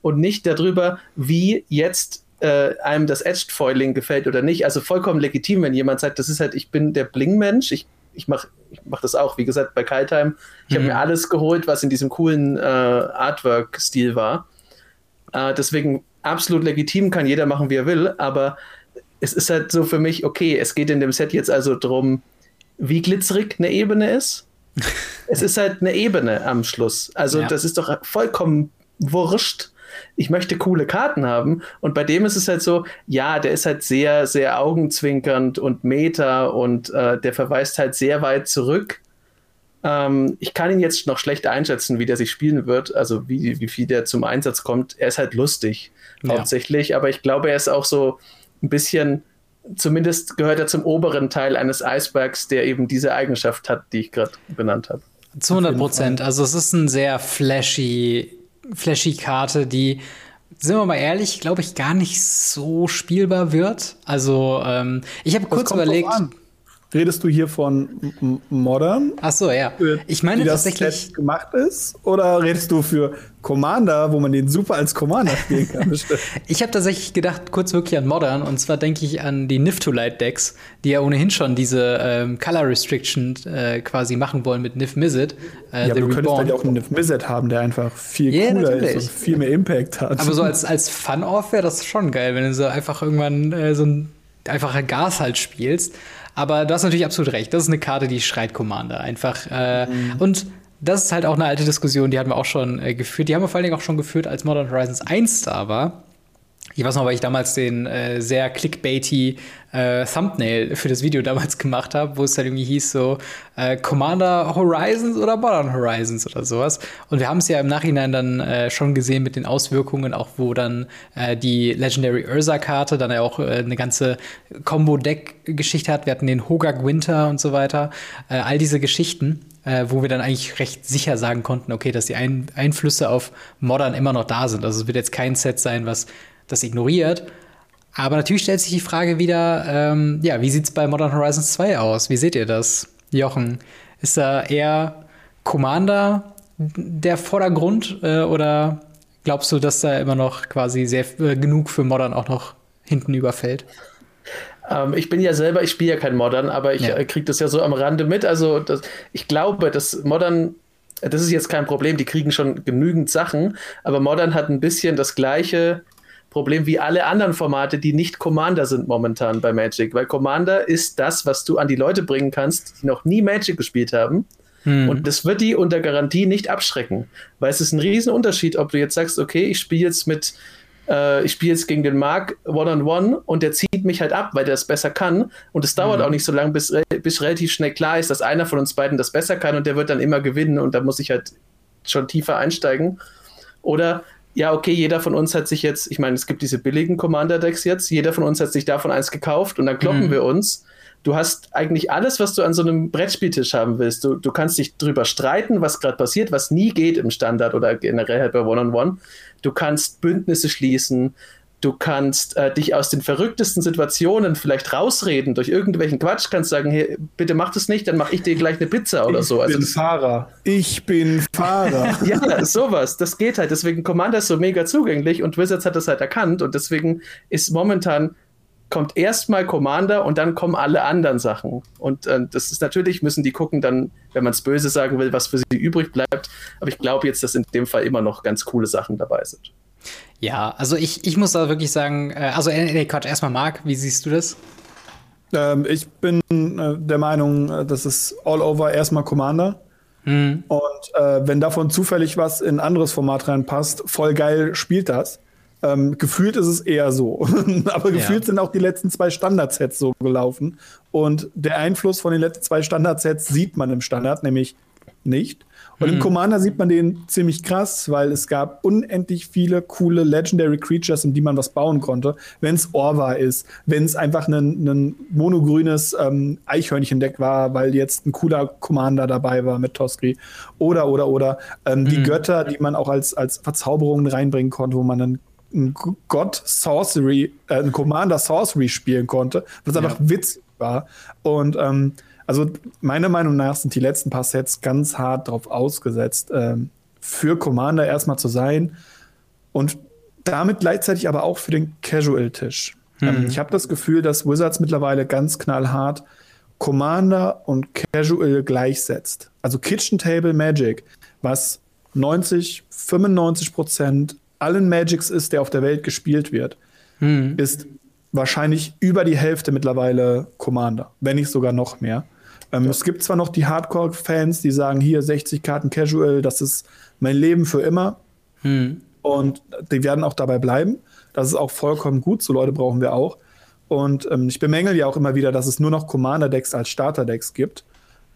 und nicht darüber, wie jetzt äh, einem das Edged Foiling gefällt oder nicht. Also vollkommen legitim, wenn jemand sagt, das ist halt, ich bin der Bling-Mensch, ich, ich mache ich mach das auch, wie gesagt, bei Kaltheim. Ich mhm. habe mir alles geholt, was in diesem coolen äh, Artwork-Stil war. Äh, deswegen absolut legitim, kann jeder machen, wie er will, aber es ist halt so für mich, okay, es geht in dem Set jetzt also darum, wie glitzerig eine Ebene ist. es ist halt eine Ebene am Schluss. Also ja. das ist doch vollkommen wurscht. Ich möchte coole Karten haben. Und bei dem ist es halt so, ja, der ist halt sehr, sehr augenzwinkernd und Meta und äh, der verweist halt sehr weit zurück. Ähm, ich kann ihn jetzt noch schlecht einschätzen, wie der sich spielen wird, also wie, wie viel der zum Einsatz kommt. Er ist halt lustig, ja. hauptsächlich, aber ich glaube, er ist auch so ein bisschen zumindest gehört er zum oberen Teil eines Eisbergs, der eben diese Eigenschaft hat, die ich gerade benannt habe. Zu 100 Prozent. Also es ist eine sehr flashy, flashy Karte, die, sind wir mal ehrlich, glaube ich, gar nicht so spielbar wird. Also ähm, ich habe kurz überlegt. Redest du hier von Modern? Ach so, ja. Ich meine tatsächlich gemacht ist oder redest du für Commander, wo man den super als Commander spielen kann? ich habe tatsächlich gedacht, kurz wirklich an Modern und zwar denke ich an die Niftolite Decks, die ja ohnehin schon diese ähm, Color Restriction äh, quasi machen wollen mit Niv Mizzet. Äh, ja, aber du Reborn. könntest ja auch einen Niv Mizzet haben, der einfach viel yeah, cooler natürlich. ist und viel mehr Impact hat. Aber so als als Fun-Off wäre das schon geil, wenn du so einfach irgendwann äh, so ein einfacher Gas halt spielst. Aber du hast natürlich absolut recht. Das ist eine Karte, die schreit Commander einfach. Äh, mhm. Und das ist halt auch eine alte Diskussion, die hatten wir auch schon äh, geführt. Die haben wir vor allen Dingen auch schon geführt, als Modern Horizons 1 da war. Ich weiß noch, weil ich damals den äh, sehr clickbaity äh, Thumbnail für das Video damals gemacht habe, wo es dann irgendwie hieß so äh, Commander Horizons oder Modern Horizons oder sowas. Und wir haben es ja im Nachhinein dann äh, schon gesehen mit den Auswirkungen, auch wo dann äh, die Legendary Ursa-Karte dann ja auch äh, eine ganze Combo-Deck-Geschichte hat. Wir hatten den Hogak Winter und so weiter. All diese Geschichten. Äh, wo wir dann eigentlich recht sicher sagen konnten, okay, dass die Ein Einflüsse auf Modern immer noch da sind. Also es wird jetzt kein Set sein, was das ignoriert. Aber natürlich stellt sich die Frage wieder, ähm, ja, wie sieht es bei Modern Horizons 2 aus? Wie seht ihr das, Jochen? Ist da eher Commander der Vordergrund äh, oder glaubst du, dass da immer noch quasi sehr äh, genug für Modern auch noch hinten überfällt? Ähm, ich bin ja selber, ich spiele ja kein Modern, aber ich ja. äh, kriege das ja so am Rande mit. Also das, ich glaube, dass Modern das ist jetzt kein Problem, die kriegen schon genügend Sachen, aber Modern hat ein bisschen das gleiche Problem wie alle anderen Formate, die nicht Commander sind momentan bei Magic. Weil Commander ist das, was du an die Leute bringen kannst, die noch nie Magic gespielt haben. Hm. Und das wird die unter Garantie nicht abschrecken. Weil es ist ein Riesenunterschied, ob du jetzt sagst, okay, ich spiele jetzt mit, äh, ich spiele jetzt gegen den Mark One-on-One -on -one und der zieht mich halt ab, weil der es besser kann. Und es dauert hm. auch nicht so lange, bis, bis relativ schnell klar ist, dass einer von uns beiden das besser kann und der wird dann immer gewinnen und da muss ich halt schon tiefer einsteigen. Oder ja, okay, jeder von uns hat sich jetzt, ich meine, es gibt diese billigen Commander-Decks jetzt, jeder von uns hat sich davon eins gekauft und dann kloppen mhm. wir uns. Du hast eigentlich alles, was du an so einem Brettspieltisch haben willst. Du, du kannst dich drüber streiten, was gerade passiert, was nie geht im Standard oder generell halt bei One-on-One. -on -One. Du kannst Bündnisse schließen, Du kannst äh, dich aus den verrücktesten Situationen vielleicht rausreden durch irgendwelchen Quatsch. Kannst sagen, hey, bitte mach das nicht, dann mache ich dir gleich eine Pizza oder ich so. Also, ich bin Fahrer. Ich bin Fahrer. ja, sowas. Das geht halt. Deswegen Commander ist so mega zugänglich und Wizards hat das halt erkannt und deswegen ist momentan kommt erstmal Commander und dann kommen alle anderen Sachen. Und äh, das ist natürlich, müssen die gucken dann, wenn man es böse sagen will, was für sie übrig bleibt. Aber ich glaube jetzt, dass in dem Fall immer noch ganz coole Sachen dabei sind. Ja, also ich, ich muss da wirklich sagen, äh, also nee, Quatsch, erstmal Marc, wie siehst du das? Ähm, ich bin äh, der Meinung, äh, das ist all over erstmal Commander. Mhm. Und äh, wenn davon zufällig was in ein anderes Format reinpasst, voll geil spielt das. Ähm, gefühlt ist es eher so. Aber gefühlt ja. sind auch die letzten zwei Standardsets so gelaufen. Und der Einfluss von den letzten zwei Standardsets sieht man im Standard, nämlich nicht. Und mhm. im Commander sieht man den ziemlich krass, weil es gab unendlich viele coole Legendary Creatures, in die man was bauen konnte. Wenn es Orva ist, wenn es einfach ein monogrünes ähm, Eichhörnchen-Deck war, weil jetzt ein cooler Commander dabei war mit Toskri. Oder, oder, oder ähm, mhm. die Götter, die man auch als, als Verzauberungen reinbringen konnte, wo man dann ein God Sorcery, äh, ein Commander Sorcery spielen konnte, was einfach ja. Witz war. Und ähm, also meiner Meinung nach sind die letzten paar Sets ganz hart darauf ausgesetzt, ähm, für Commander erstmal zu sein und damit gleichzeitig aber auch für den Casual-Tisch. Mhm. Ähm, ich habe das Gefühl, dass Wizards mittlerweile ganz knallhart Commander und Casual gleichsetzt. Also Kitchen Table Magic, was 90, 95 Prozent allen Magics ist, der auf der Welt gespielt wird, mhm. ist wahrscheinlich über die Hälfte mittlerweile Commander, wenn nicht sogar noch mehr. Ähm, ja. Es gibt zwar noch die Hardcore-Fans, die sagen, hier 60 Karten Casual, das ist mein Leben für immer. Hm. Und die werden auch dabei bleiben. Das ist auch vollkommen gut. So Leute brauchen wir auch. Und ähm, ich bemängel ja auch immer wieder, dass es nur noch Commander-Decks als Starter-Decks gibt.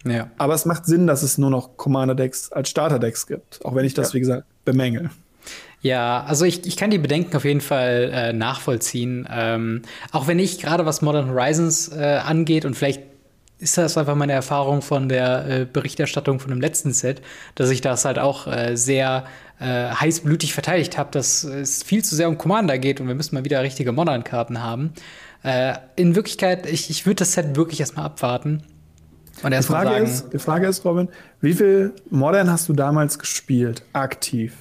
Ja. Aber es macht Sinn, dass es nur noch Commander-Decks als Starter-Decks gibt. Auch wenn ich das, ja. wie gesagt, bemängel. Ja, also ich, ich kann die Bedenken auf jeden Fall äh, nachvollziehen. Ähm, auch wenn ich gerade was Modern Horizons äh, angeht und vielleicht ist das einfach meine Erfahrung von der äh, Berichterstattung von dem letzten Set, dass ich das halt auch äh, sehr äh, heißblütig verteidigt habe, dass es viel zu sehr um Commander geht und wir müssen mal wieder richtige Modern-Karten haben. Äh, in Wirklichkeit, ich, ich würde das Set wirklich erstmal abwarten. Und erst die, Frage sagen, ist, die Frage ist, Robin, wie viel Modern hast du damals gespielt, aktiv?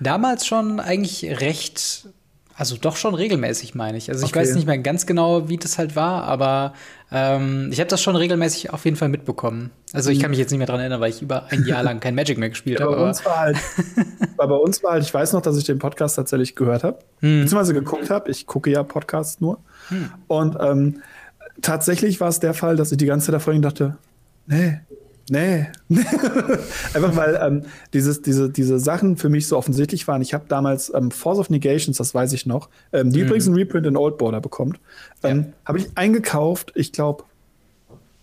Damals schon eigentlich recht also doch schon regelmäßig, meine ich. Also ich okay. weiß nicht mehr ganz genau, wie das halt war, aber ähm, ich habe das schon regelmäßig auf jeden Fall mitbekommen. Also ich kann mich jetzt nicht mehr dran erinnern, weil ich über ein Jahr lang kein Magic mehr gespielt habe. Bei uns war halt, bei uns war halt, ich weiß noch, dass ich den Podcast tatsächlich gehört habe, hm. beziehungsweise geguckt habe. Ich gucke ja Podcasts nur. Hm. Und ähm, tatsächlich war es der Fall, dass ich die ganze Zeit davor dachte, nee, Nee. Einfach weil ähm, dieses, diese, diese Sachen für mich so offensichtlich waren. Ich habe damals ähm, Force of Negations, das weiß ich noch, ähm, die mhm. übrigens ein Reprint in Old Border bekommt, ähm, ja. habe ich eingekauft, ich glaube,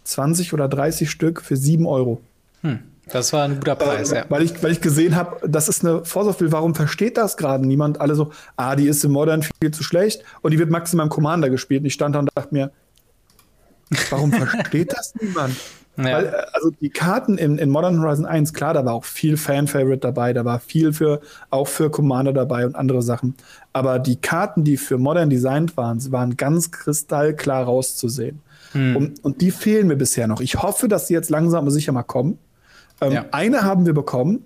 20 oder 30 Stück für 7 Euro. Hm. Das war ein guter Preis, äh, ja. Weil ich, weil ich gesehen habe, das ist eine Force of Will, warum versteht das gerade niemand? Alle so, ah, die ist im Modern viel zu schlecht und die wird maximal im Commander gespielt. Und ich stand da und dachte mir, warum versteht das niemand? Ja. Weil, äh, also die Karten in, in Modern Horizon 1, klar, da war auch viel Fan-Favorite dabei, da war viel für, auch für Commander dabei und andere Sachen. Aber die Karten, die für Modern designt waren, waren ganz kristallklar rauszusehen. Hm. Und, und die fehlen mir bisher noch. Ich hoffe, dass sie jetzt langsam aber sicher mal kommen. Ähm, ja. Eine haben wir bekommen.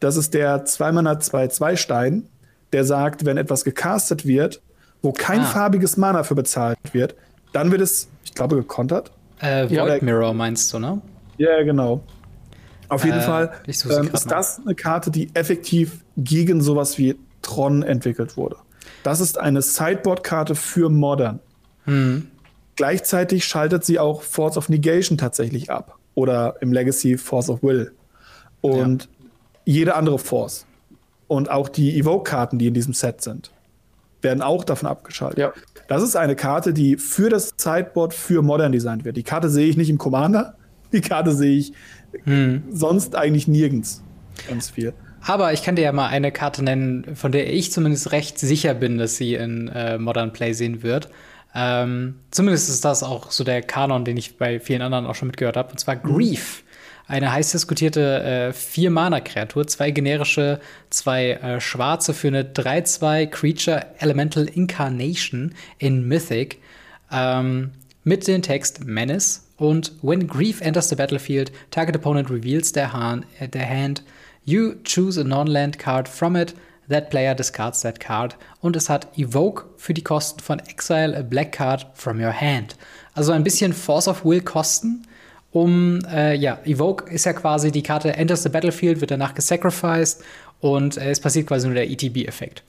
Das ist der 2-Mana-2-2-Stein, der sagt, wenn etwas gecastet wird, wo kein ah. farbiges Mana für bezahlt wird, dann wird es, ich glaube, gekontert. Äh, Void ja, Mirror meinst du, ne? Ja, genau. Auf jeden äh, Fall ähm, ist das eine Karte, die effektiv gegen sowas wie Tron entwickelt wurde. Das ist eine Sideboard-Karte für Modern. Hm. Gleichzeitig schaltet sie auch Force of Negation tatsächlich ab. Oder im Legacy Force of Will. Und ja. jede andere Force. Und auch die Evoke-Karten, die in diesem Set sind, werden auch davon abgeschaltet. Ja. Das ist eine Karte, die für das Sideboard für Modern designt wird. Die Karte sehe ich nicht im Commander. Die Karte sehe ich hm. sonst eigentlich nirgends. Ganz viel. Aber ich kann dir ja mal eine Karte nennen, von der ich zumindest recht sicher bin, dass sie in äh, Modern Play sehen wird. Ähm, zumindest ist das auch so der Kanon, den ich bei vielen anderen auch schon mitgehört habe. Und zwar Grief. Eine heiß diskutierte äh, Vier-Mana-Kreatur, zwei generische, zwei äh, schwarze für eine 3-2 Creature Elemental Incarnation in Mythic. Ähm, mit dem Text Menace. Und when Grief enters the battlefield, target opponent reveals their hand, uh, their hand. You choose a non-land card from it. That player discards that card. Und es hat Evoke für die Kosten von Exile a Black Card from your hand. Also ein bisschen Force of Will Kosten. Um, äh, ja, Evoke ist ja quasi die Karte enters the battlefield, wird danach gesacrificed und äh, es passiert quasi nur der ETB-Effekt.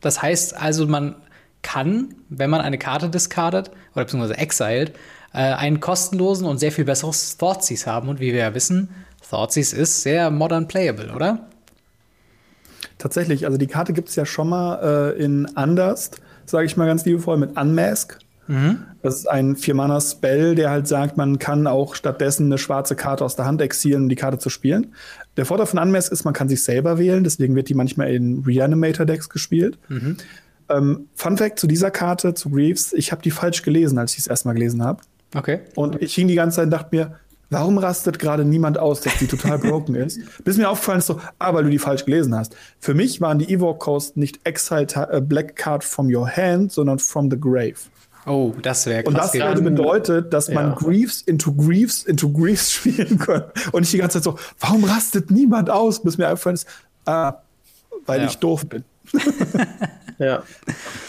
Das heißt also, man kann, wenn man eine Karte discardet oder beziehungsweise exiled, äh, einen kostenlosen und sehr viel besseres Thoughtseize haben. Und wie wir ja wissen, Thoughtseize ist sehr modern playable, oder? Tatsächlich, also die Karte gibt es ja schon mal äh, in Underst, sage ich mal ganz liebevoll, mit Unmask. Mhm. Das ist ein Vier-Mana-Spell, der halt sagt, man kann auch stattdessen eine schwarze Karte aus der Hand exilen, um die Karte zu spielen. Der Vorteil von Unmask ist, man kann sich selber wählen, deswegen wird die manchmal in Reanimator-Decks gespielt. Mhm. Ähm, Fun Fact zu dieser Karte, zu Greaves, ich habe die falsch gelesen, als ich es erstmal gelesen habe. Okay. Und ich hing die ganze Zeit und dachte mir, Warum rastet gerade niemand aus, dass die total broken ist? Bis mir aufgefallen ist so, ah, weil du die falsch gelesen hast. Für mich waren die Evoke Coast nicht Exile äh, Black Card from your hand, sondern from the grave. Oh, das wäre krass. Und das würde bedeutet, dass man ja. Griefs into Griefs into Griefs spielen könnte. Und ich die ganze Zeit so, warum rastet niemand aus? Bis mir aufgefallen ist, ah, weil ja. ich doof bin. ja.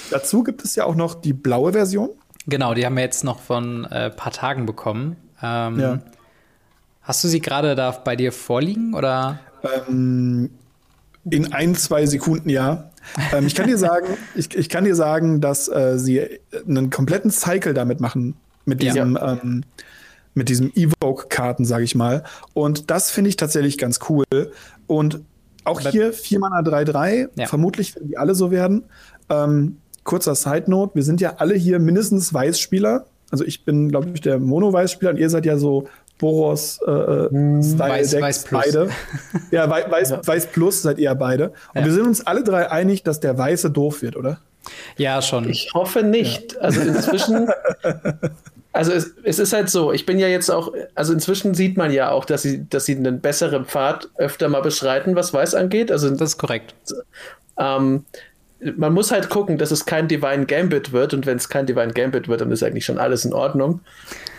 Dazu gibt es ja auch noch die blaue Version. Genau, die haben wir jetzt noch von ein äh, paar Tagen bekommen. Ähm, ja. Hast du sie gerade da bei dir vorliegen oder? Ähm, in ein, zwei Sekunden ja. ähm, ich kann dir sagen, ich, ich kann dir sagen, dass äh, sie einen kompletten Cycle damit machen mit diesem ja. ähm, mit diesem Evoke-Karten, sage ich mal. Und das finde ich tatsächlich ganz cool. Und auch hier 4 Mana 3-3, ja. vermutlich werden die alle so werden. Ähm, kurzer Side-Note, wir sind ja alle hier mindestens Weißspieler. Also ich bin, glaube ich, der Mono-Weißspieler und ihr seid ja so Boros äh, äh hm, Style Weiß, Decks Weiß Plus. beide. ja, Weiß, ja. Weiß Plus seid ihr beide. Und ja. wir sind uns alle drei einig, dass der Weiße doof wird, oder? Ja, schon. Ich hoffe nicht. Ja. Also inzwischen. also es, es, ist halt so, ich bin ja jetzt auch, also inzwischen sieht man ja auch, dass sie, dass sie einen besseren Pfad öfter mal beschreiten, was Weiß angeht. Also das ist korrekt. Ähm, man muss halt gucken, dass es kein Divine Gambit wird und wenn es kein Divine Gambit wird, dann ist eigentlich schon alles in Ordnung.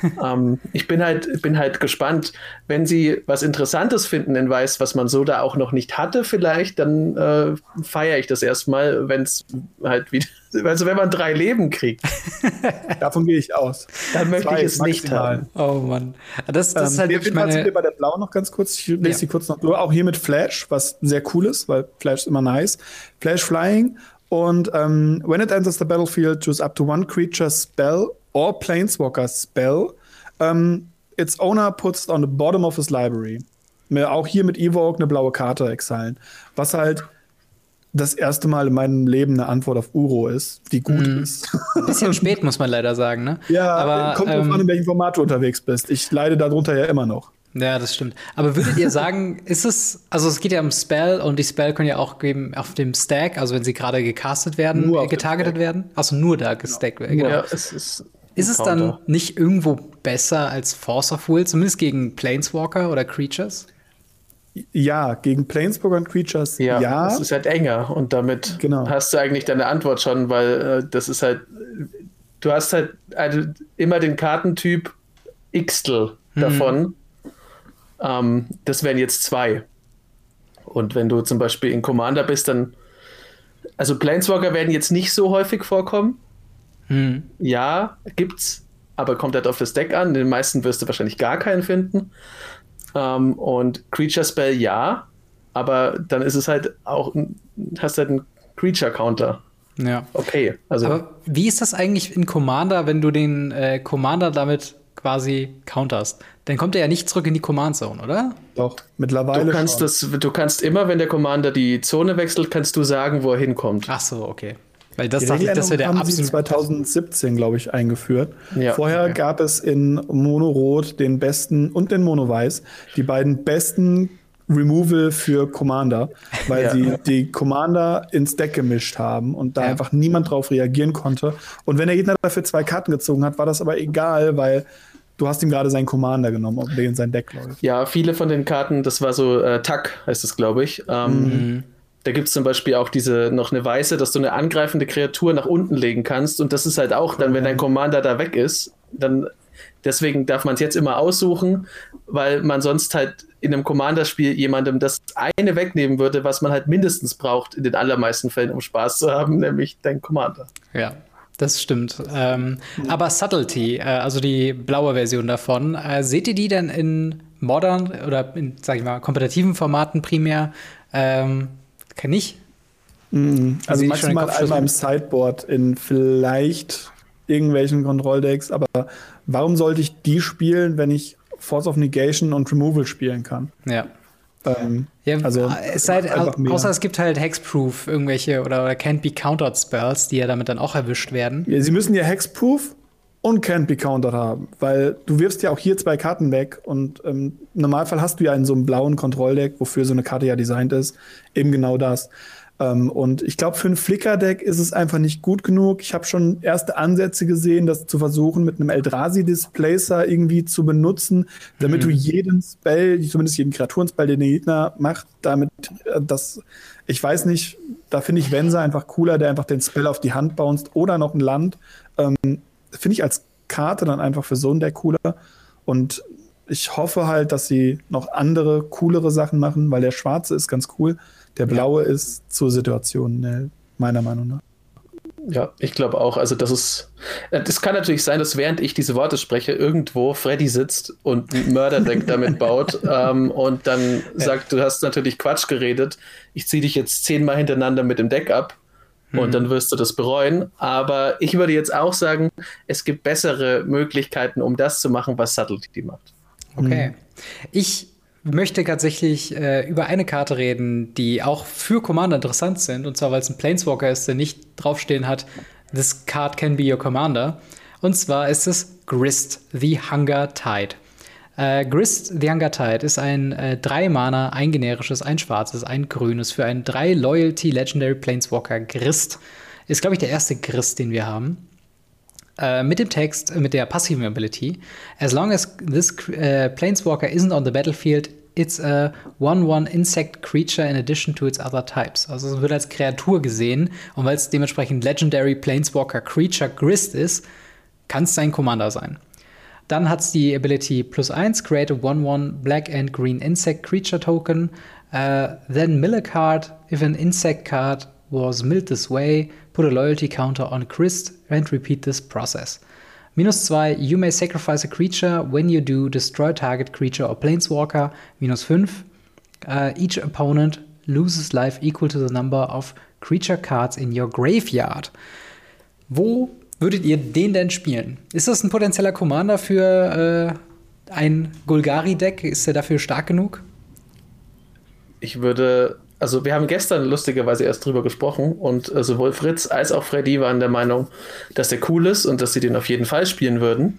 ähm, ich bin halt, bin halt gespannt, wenn sie was Interessantes finden in Weiß, was man so da auch noch nicht hatte, vielleicht, dann äh, feiere ich das erstmal, wenn es halt wieder, also wenn man drei Leben kriegt. Davon gehe ich aus. Dann möchte Zwei ich es maximal. nicht haben. Oh Mann. Das, das ähm, ist halt wirklich meine... sind wir bei der Blau noch ganz kurz. Ich lese ja. sie kurz noch durch. Auch hier mit Flash, was sehr cool ist, weil Flash ist immer nice. Flash Flying und ähm, when it enters the battlefield, choose up to one creature spell or planeswalker spell. Ähm, its owner puts it on the bottom of his library. Auch hier mit Evoke eine blaue Karte exilen. Was halt das erste Mal in meinem Leben eine Antwort auf Uro ist, die gut mm. ist. Ein bisschen spät, muss man leider sagen, ne? Ja, aber kommt ähm, drauf an, in welchem Format du unterwegs bist. Ich leide darunter ja immer noch. Ja, das stimmt. Aber würdet ihr sagen, ist es, also es geht ja um Spell und die Spell können ja auch geben auf dem Stack, also wenn sie gerade gecastet werden, nur getargetet werden. Also nur da gestackt werden. Genau. Ja, es ist ist es dann nicht irgendwo besser als Force of Will, zumindest gegen Planeswalker oder Creatures? Ja, gegen Planeswalker und Creatures, ja. ja. Es ist halt enger und damit genau. hast du eigentlich deine Antwort schon, weil äh, das ist halt, du hast halt also immer den Kartentyp Xtel mhm. davon. Ähm, das wären jetzt zwei. Und wenn du zum Beispiel in Commander bist, dann, also Planeswalker werden jetzt nicht so häufig vorkommen. Mhm. Ja, gibt's, aber kommt halt auf das Deck an. Den meisten wirst du wahrscheinlich gar keinen finden. Ähm, und Creature Spell ja, aber dann ist es halt auch, hast halt einen Creature Counter. Ja. Okay. Also. Aber wie ist das eigentlich in Commander, wenn du den äh, Commander damit quasi counterst? Dann kommt er ja nicht zurück in die Command Zone, oder? Doch, mittlerweile. Du kannst, das, du kannst immer, wenn der Commander die Zone wechselt, kannst du sagen, wo er hinkommt. Ach so, okay. Weil das, dachte ich, das wäre der haben sie 2017, glaube ich, eingeführt. Ja, Vorher okay. gab es in Mono Rot den besten und den Mono Weiß die beiden besten Removal für Commander, weil ja. sie die Commander ins Deck gemischt haben und da ja. einfach niemand drauf reagieren konnte. Und wenn der Gegner dafür zwei Karten gezogen hat, war das aber egal, weil du hast ihm gerade seinen Commander genommen, ob der in sein Deck läuft. Ja, viele von den Karten, das war so äh, Tack, heißt es, glaube ich. Ähm, mhm da gibt es zum Beispiel auch diese noch eine weiße, dass du eine angreifende Kreatur nach unten legen kannst. Und das ist halt auch dann, wenn dein Commander da weg ist, dann deswegen darf man es jetzt immer aussuchen, weil man sonst halt in einem Commander-Spiel jemandem das eine wegnehmen würde, was man halt mindestens braucht in den allermeisten Fällen, um Spaß zu haben, nämlich dein Commander. Ja. Das stimmt. Ähm, mhm. Aber Subtlety, äh, also die blaue Version davon, äh, seht ihr die denn in modern oder in, sag ich mal, kompetitiven Formaten primär? Ähm, Kenn ich. Mhm. Also, also maximal einmal im Sideboard in vielleicht irgendwelchen Kontrolldecks, aber warum sollte ich die spielen, wenn ich Force of Negation und Removal spielen kann? Ja. Ähm, ja, also es sei, außer es gibt halt Hexproof irgendwelche oder, oder Can't Be Countered Spells, die ja damit dann auch erwischt werden. Ja, sie müssen ja Hexproof und Can't Be Countered haben, weil du wirfst ja auch hier zwei Karten weg und ähm, im Normalfall hast du ja in so einem blauen Kontrolldeck, wofür so eine Karte ja designt ist, eben genau das. Ähm, und ich glaube, für ein Flicker-Deck ist es einfach nicht gut genug. Ich habe schon erste Ansätze gesehen, das zu versuchen, mit einem Eldrazi-Displacer irgendwie zu benutzen, damit mhm. du jeden Spell, zumindest jeden Kreaturenspell, den der Gegner macht, damit äh, das, ich weiß nicht, da finde ich Wenser einfach cooler, der einfach den Spell auf die Hand bounced oder noch ein Land. Ähm, finde ich als Karte dann einfach für so ein Deck cooler. Und ich hoffe halt, dass sie noch andere, coolere Sachen machen, weil der schwarze ist ganz cool. Der blaue ja. ist zur Situation, ne, meiner Meinung nach. Ja, ich glaube auch. Also, das ist. Es kann natürlich sein, dass während ich diese Worte spreche, irgendwo Freddy sitzt und ein Mörderdeck damit baut ähm, und dann ja. sagt, du hast natürlich Quatsch geredet. Ich ziehe dich jetzt zehnmal hintereinander mit dem Deck ab und mhm. dann wirst du das bereuen. Aber ich würde jetzt auch sagen, es gibt bessere Möglichkeiten, um das zu machen, was Subtlety macht. Okay. Mhm. Ich möchte tatsächlich äh, über eine Karte reden, die auch für Commander interessant sind. Und zwar, weil es ein Planeswalker ist, der nicht draufstehen hat, This card can be your commander. Und zwar ist es Grist, the Hunger Tide. Äh, Grist the Younger Tide ist ein äh, drei Mana, ein generisches, ein schwarzes, ein grünes für einen drei Loyalty Legendary Planeswalker Grist. Ist, glaube ich, der erste Grist, den wir haben. Äh, mit dem Text, mit der passiven Ability. As long as this uh, Planeswalker isn't on the battlefield, it's a 1-1 Insect Creature in addition to its other types. Also es wird als Kreatur gesehen und weil es dementsprechend Legendary Planeswalker Creature Grist ist, kann es sein Commander sein. Dann hat es die Ability plus 1, create a 1-1 black and green insect creature token. Uh, then mill a card if an insect card was milled this way, put a loyalty counter on Christ and repeat this process. Minus 2, you may sacrifice a creature. When you do, destroy target creature or planeswalker. Minus 5, uh, each opponent loses life equal to the number of creature cards in your graveyard. Wo würdet ihr den denn spielen? Ist das ein potenzieller Commander für ein Golgari-Deck? Ist der dafür stark genug? Ich würde, also wir haben gestern lustigerweise erst drüber gesprochen und äh, sowohl Fritz als auch Freddy waren der Meinung, dass der cool ist und dass sie den auf jeden Fall spielen würden.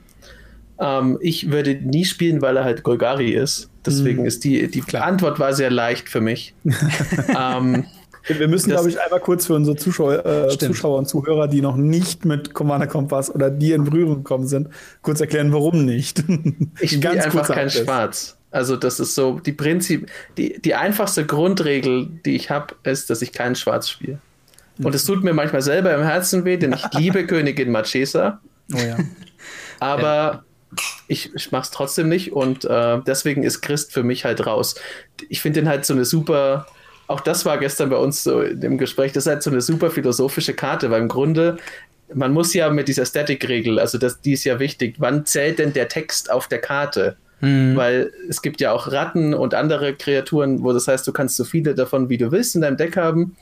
Ähm, ich würde nie spielen, weil er halt Golgari ist. Deswegen mm. ist die, die Antwort war sehr leicht für mich. ähm, wir müssen, glaube ich, einmal kurz für unsere Zuschauer, äh, Zuschauer, und Zuhörer, die noch nicht mit Commander Kompass oder die in Berührung gekommen sind, kurz erklären, warum nicht. ich spiele einfach kein Schwarz. Also das ist so die Prinzip, die, die einfachste Grundregel, die ich habe, ist, dass ich kein Schwarz spiele. Und es tut mir manchmal selber im Herzen weh, denn ich liebe Königin Marchesa. Oh ja. Aber ja. ich, ich mache es trotzdem nicht und äh, deswegen ist Christ für mich halt raus. Ich finde den halt so eine super auch das war gestern bei uns so im Gespräch, das ist halt so eine super philosophische Karte, weil im Grunde, man muss ja mit dieser Static-Regel, also das, die ist ja wichtig, wann zählt denn der Text auf der Karte? Hm. Weil es gibt ja auch Ratten und andere Kreaturen, wo das heißt, du kannst so viele davon, wie du willst, in deinem Deck haben.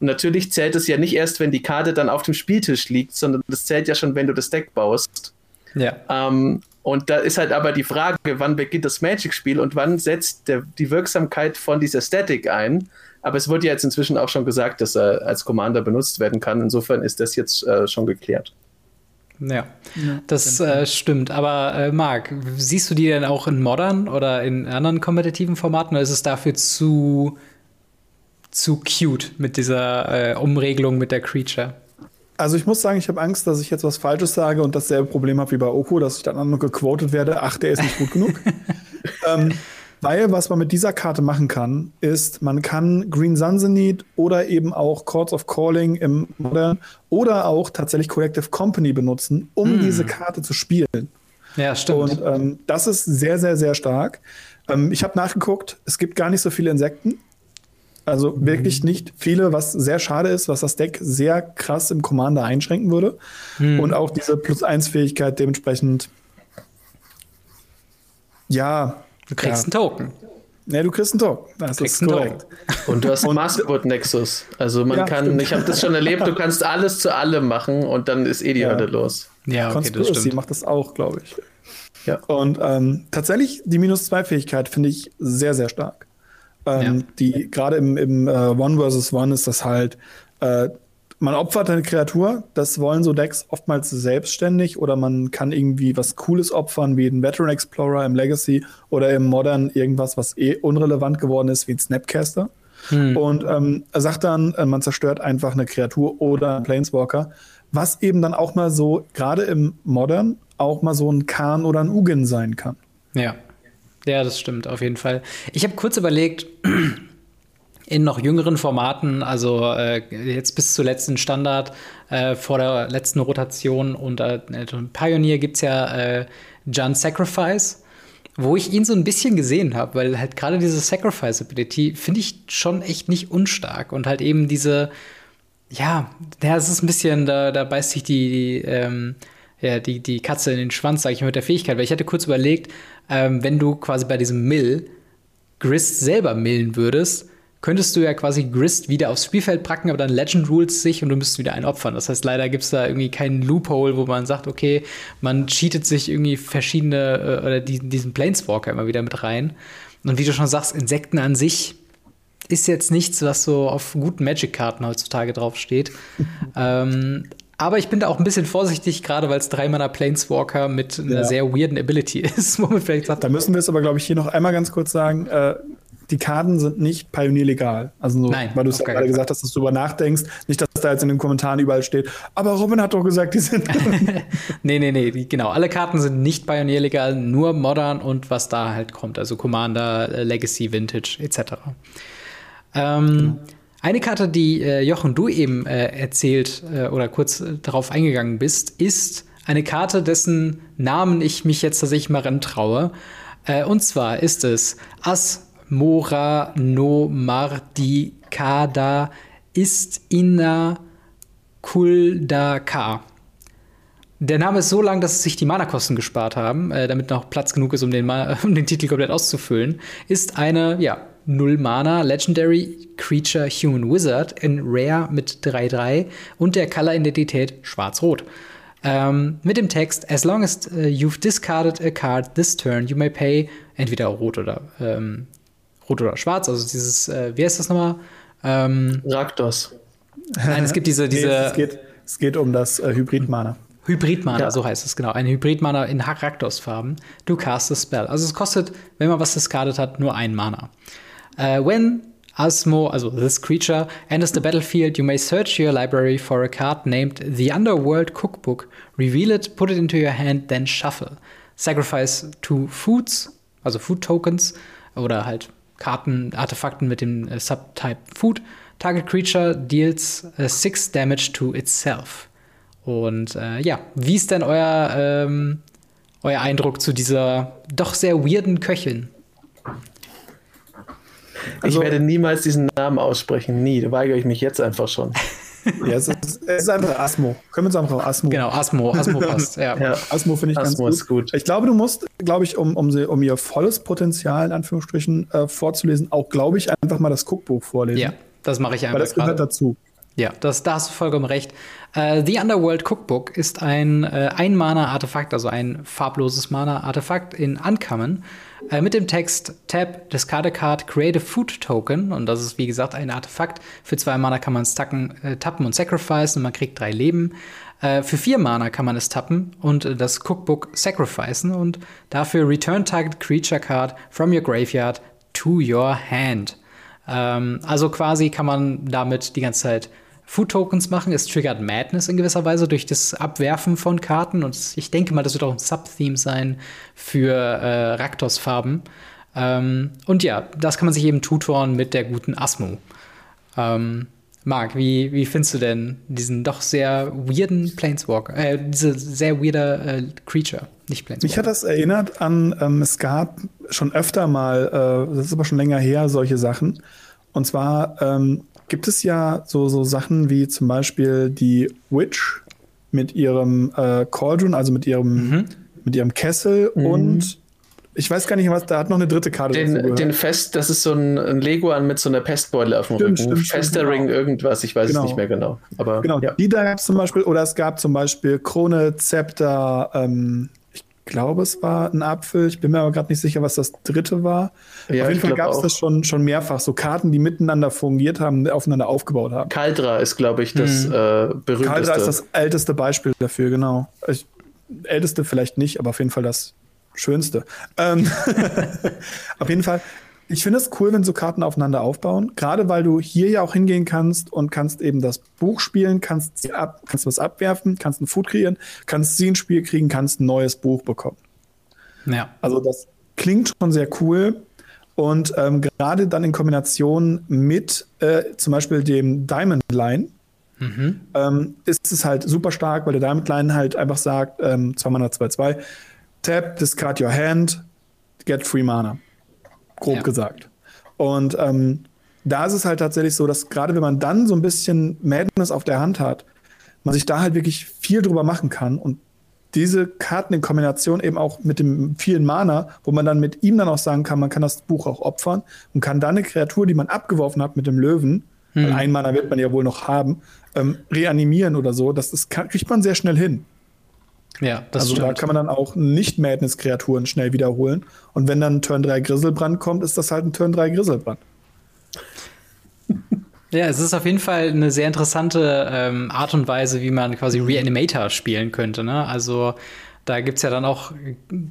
Und natürlich zählt es ja nicht erst, wenn die Karte dann auf dem Spieltisch liegt, sondern das zählt ja schon, wenn du das Deck baust. Ja. Ähm, und da ist halt aber die Frage, wann beginnt das Magic-Spiel und wann setzt der, die Wirksamkeit von dieser Static ein? Aber es wurde ja jetzt inzwischen auch schon gesagt, dass er als Commander benutzt werden kann. Insofern ist das jetzt äh, schon geklärt. Ja, das äh, stimmt. Aber äh, Marc, siehst du die denn auch in Modern oder in anderen kompetitiven Formaten oder ist es dafür zu, zu cute mit dieser äh, Umregelung mit der Creature? Also ich muss sagen, ich habe Angst, dass ich jetzt was Falsches sage und dasselbe Problem habe wie bei Oko, dass ich dann nur gequotet werde, ach, der ist nicht gut genug. ähm, weil was man mit dieser Karte machen kann, ist, man kann Green Sunsenit oder eben auch Courts of Calling im Modern oder auch tatsächlich Collective Company benutzen, um hm. diese Karte zu spielen. Ja, stimmt. Und ähm, das ist sehr, sehr, sehr stark. Ähm, ich habe nachgeguckt, es gibt gar nicht so viele Insekten. Also mhm. wirklich nicht viele, was sehr schade ist, was das Deck sehr krass im Commander einschränken würde. Mhm. Und auch diese Plus-1-Fähigkeit dementsprechend, ja, Du kriegst ja. einen Token. Ja, du kriegst einen Token. Das du ist korrekt. Und du hast einen Masterboard Nexus. Also man ja, kann, stimmt. ich habe das schon erlebt, du kannst alles zu allem machen und dann ist eh die ja. Hölle los. Ja, okay, Conspiracy das stimmt. macht das auch, glaube ich. Ja. Und ähm, tatsächlich, die Minus-2-Fähigkeit finde ich sehr, sehr stark. Ähm, ja. Die gerade im, im äh, One versus One ist das halt, äh, man opfert eine Kreatur, das wollen so Decks oftmals selbstständig oder man kann irgendwie was Cooles opfern, wie ein Veteran Explorer im Legacy oder im Modern irgendwas, was eh unrelevant geworden ist, wie ein Snapcaster. Hm. Und ähm, er sagt dann, äh, man zerstört einfach eine Kreatur oder einen Planeswalker, was eben dann auch mal so, gerade im Modern, auch mal so ein Khan oder ein Ugin sein kann. Ja. Ja, das stimmt, auf jeden Fall. Ich habe kurz überlegt, in noch jüngeren Formaten, also äh, jetzt bis zur letzten Standard äh, vor der letzten Rotation und äh, Pioneer gibt es ja äh, John Sacrifice, wo ich ihn so ein bisschen gesehen habe, weil halt gerade diese Sacrifice-Ability finde ich schon echt nicht unstark und halt eben diese, ja, ja, es ist ein bisschen, da, da beißt sich die, die ähm, ja, die, die Katze in den Schwanz, sage ich mal, mit der Fähigkeit, weil ich hatte kurz überlegt, ähm, wenn du quasi bei diesem Mill Grist selber millen würdest, könntest du ja quasi Grist wieder aufs Spielfeld packen, aber dann Legend Rules sich und du müsstest wieder einen opfern. Das heißt, leider gibt es da irgendwie keinen Loophole, wo man sagt, okay, man cheatet sich irgendwie verschiedene äh, oder die, diesen Planeswalker immer wieder mit rein. Und wie du schon sagst, Insekten an sich ist jetzt nichts, was so auf guten Magic-Karten heutzutage draufsteht. ähm, aber ich bin da auch ein bisschen vorsichtig, gerade weil es dreimal Planeswalker mit einer ja. sehr weirden Ability ist, wo man vielleicht sagt. Da müssen wir es aber, glaube ich, hier noch einmal ganz kurz sagen. Äh, die Karten sind nicht pionierlegal. Also, so, Nein, weil du es ja gerade gesagt hast, dass du darüber nachdenkst. Nicht, dass da jetzt in den Kommentaren überall steht, aber Robin hat doch gesagt, die sind. nee, nee, nee, genau. Alle Karten sind nicht pionierlegal, nur modern und was da halt kommt. Also Commander, äh, Legacy, Vintage, etc. Ähm, genau. Eine Karte, die äh, Jochen, du eben äh, erzählt äh, oder kurz äh, darauf eingegangen bist, ist eine Karte, dessen Namen ich mich jetzt tatsächlich mal rantraue. Äh, und zwar ist es As Mora no Mardikada ist Inna Kuldaka. Der Name ist so lang, dass sich die Mana-Kosten gespart haben, äh, damit noch Platz genug ist, um den, um den Titel komplett auszufüllen. Ist eine, ja, Null Mana Legendary Creature Human Wizard in Rare mit 3-3 und der Color-Identität Schwarz-Rot. Ähm, mit dem Text, as long as uh, you've discarded a card this turn, you may pay entweder rot oder ähm, rot oder schwarz. Also dieses, äh, wie heißt das nochmal? Ähm, Raktos. Nein, es gibt diese, diese. Nee, es, geht, es geht um das äh, Hybrid-Mana. Hybrid-Mana, ja. so heißt es genau. Ein Hybrid-Mana in Raktos-Farben. Du cast a spell. Also es kostet, wenn man was discardet hat, nur ein Mana. Uh, when Asmo, also this creature, enters the battlefield, you may search your library for a card named the Underworld Cookbook, reveal it, put it into your hand, then shuffle. Sacrifice two foods, also Food Tokens, oder halt Karten, Artefakten mit dem äh, Subtype Food. Target Creature deals äh, six damage to itself. Und äh, ja, wie ist denn euer, ähm, euer Eindruck zu dieser doch sehr weirden Köchin? Also, ich werde niemals diesen Namen aussprechen, nie. Da weigere ich mich jetzt einfach schon. ja, es ist, es ist einfach Asmo. Können wir uns einfach Asmo. Genau, Asmo. Asmo passt. Ja. ja. Asmo finde ich Asmo ganz gut. gut. Ich glaube, du musst, glaube ich, um, um, sie, um ihr volles Potenzial in Anführungsstrichen äh, vorzulesen, auch, glaube ich, einfach mal das Cookbuch vorlesen. Ja, das mache ich einfach. Weil das gehört grade. dazu. Ja, das, da hast du vollkommen recht. Uh, The Underworld Cookbook ist ein äh, Ein-Mana-Artefakt, also ein farbloses Mana-Artefakt in Uncommon. Äh, mit dem Text Tab, discard card, create a food token. Und das ist, wie gesagt, ein Artefakt. Für zwei Mana kann man es äh, tappen und sacrifice und man kriegt drei Leben. Äh, für vier Mana kann man es tappen und äh, das Cookbook sacrificen und dafür return target creature card from your graveyard to your hand. Ähm, also quasi kann man damit die ganze Zeit Food Tokens machen. Es triggert Madness in gewisser Weise durch das Abwerfen von Karten. Und ich denke mal, das wird auch ein Subtheme sein für äh, Raktos-Farben. Ähm, und ja, das kann man sich eben tutoren mit der guten Asmo. Ähm, Marc, wie, wie findest du denn diesen doch sehr weirden Planeswalker, äh, diese sehr weirde äh, Creature, nicht Planeswalker? Mich hat das erinnert an, ähm, es gab schon öfter mal, äh, das ist aber schon länger her, solche Sachen. Und zwar ähm, gibt es ja so, so Sachen wie zum Beispiel die Witch mit ihrem äh, Cauldron, also mit ihrem, mhm. mit ihrem Kessel mhm. und ich weiß gar nicht was, da hat noch eine dritte Karte. Den, den Fest, das ist so ein, ein Leguan mit so einer Pestbeule auf dem stimmt, Rücken. Stimmt, Festering, genau. irgendwas, ich weiß genau. es nicht mehr genau. Aber, genau, ja. die da gab es zum Beispiel, oder es gab zum Beispiel Krone, Zepter, ähm, glaube, es war ein Apfel. Ich bin mir aber gerade nicht sicher, was das dritte war. Ja, Auf jeden Fall gab es das schon, schon mehrfach. So Karten, die miteinander fungiert haben, aufeinander aufgebaut haben. Kaldra ist, glaube ich, das hm. äh, berühmteste. Kaldra ist das älteste Beispiel dafür, genau. Ich, älteste vielleicht nicht, aber auf jeden Fall das schönste. Ähm, auf jeden Fall ich finde es cool, wenn so Karten aufeinander aufbauen. Gerade weil du hier ja auch hingehen kannst und kannst eben das Buch spielen, kannst, ab, kannst was abwerfen, kannst ein Food kreieren, kannst sie ins Spiel kriegen, kannst ein neues Buch bekommen. Ja. Also das klingt schon sehr cool. Und ähm, gerade dann in Kombination mit äh, zum Beispiel dem Diamond Line mhm. ähm, ist es halt super stark, weil der Diamond Line halt einfach sagt, ähm, 2 Mana 2-2, tap, discard your hand, get free Mana grob ja. gesagt. Und ähm, da ist es halt tatsächlich so, dass gerade wenn man dann so ein bisschen Madness auf der Hand hat, man sich da halt wirklich viel drüber machen kann und diese Karten in Kombination eben auch mit dem vielen Mana, wo man dann mit ihm dann auch sagen kann, man kann das Buch auch opfern und kann dann eine Kreatur, die man abgeworfen hat mit dem Löwen, hm. weil ein Mana wird man ja wohl noch haben, ähm, reanimieren oder so. Das, das kann, kriegt man sehr schnell hin. Ja, das Also stimmt. da kann man dann auch Nicht-Madness-Kreaturen schnell wiederholen. Und wenn dann Turn 3 Grisselbrand kommt, ist das halt ein Turn 3 Grisselbrand. Ja, es ist auf jeden Fall eine sehr interessante ähm, Art und Weise, wie man quasi Reanimator spielen könnte. Ne? Also da gibt es ja dann auch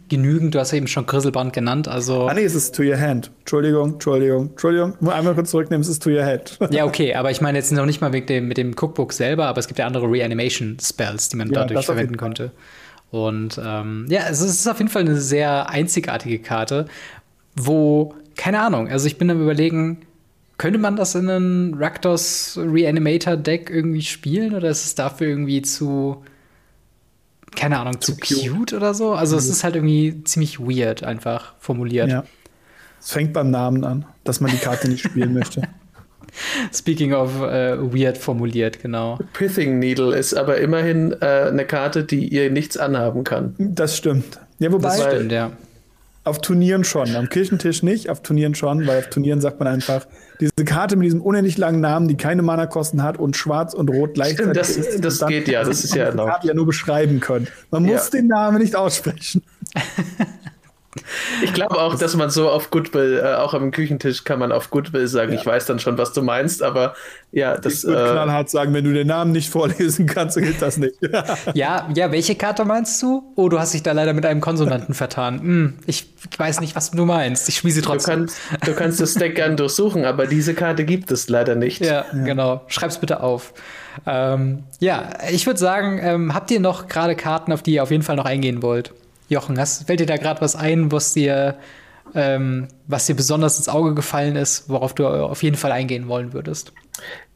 genügend, du hast ja eben schon Grisselbrand genannt. Also ah, nee, es ist to your hand. Entschuldigung, Entschuldigung, Entschuldigung. Nur einmal kurz zurücknehmen, es ist to your head. ja, okay, aber ich meine jetzt noch nicht mal mit dem, mit dem Cookbook selber, aber es gibt ja andere Reanimation-Spells, die man ja, dadurch verwenden könnte. Und ähm, ja, es ist auf jeden Fall eine sehr einzigartige Karte, wo, keine Ahnung, also ich bin am überlegen, könnte man das in einem Raktos Reanimator Deck irgendwie spielen oder ist es dafür irgendwie zu, keine Ahnung, zu, zu cute. cute. oder so? Also mhm. es ist halt irgendwie ziemlich weird einfach formuliert. Ja. Es fängt beim Namen an, dass man die Karte nicht spielen möchte. Speaking of äh, weird formuliert, genau. Pithing Needle ist aber immerhin äh, eine Karte, die ihr nichts anhaben kann. Das stimmt. Ja, wobei. Das stimmt, ja. Auf Turnieren schon, am Kirchentisch nicht, auf Turnieren schon, weil auf Turnieren sagt man einfach, diese Karte mit diesem unendlich langen Namen, die keine Mana-Kosten hat und schwarz und rot gleichzeitig das, ist. Das geht ja, das ist ja erlaubt. Karte ja nur beschreiben können. Man muss ja. den Namen nicht aussprechen. Ich glaube auch, dass man so auf Goodwill, äh, auch am Küchentisch kann man auf Goodwill sagen, ja. ich weiß dann schon, was du meinst, aber ja, das. Ich würde äh, knallhart sagen, wenn du den Namen nicht vorlesen kannst, gilt das nicht. ja, ja, welche Karte meinst du? Oh, du hast dich da leider mit einem Konsonanten vertan. Hm, ich weiß nicht, was du meinst. Ich sie trotzdem. Du kannst, du kannst das Deck gerne durchsuchen, aber diese Karte gibt es leider nicht. Ja, ja. genau. Schreib's bitte auf. Ähm, ja, ich würde sagen, ähm, habt ihr noch gerade Karten, auf die ihr auf jeden Fall noch eingehen wollt? Jochen, hast, fällt dir da gerade was ein, was dir, ähm, was dir besonders ins Auge gefallen ist, worauf du auf jeden Fall eingehen wollen würdest?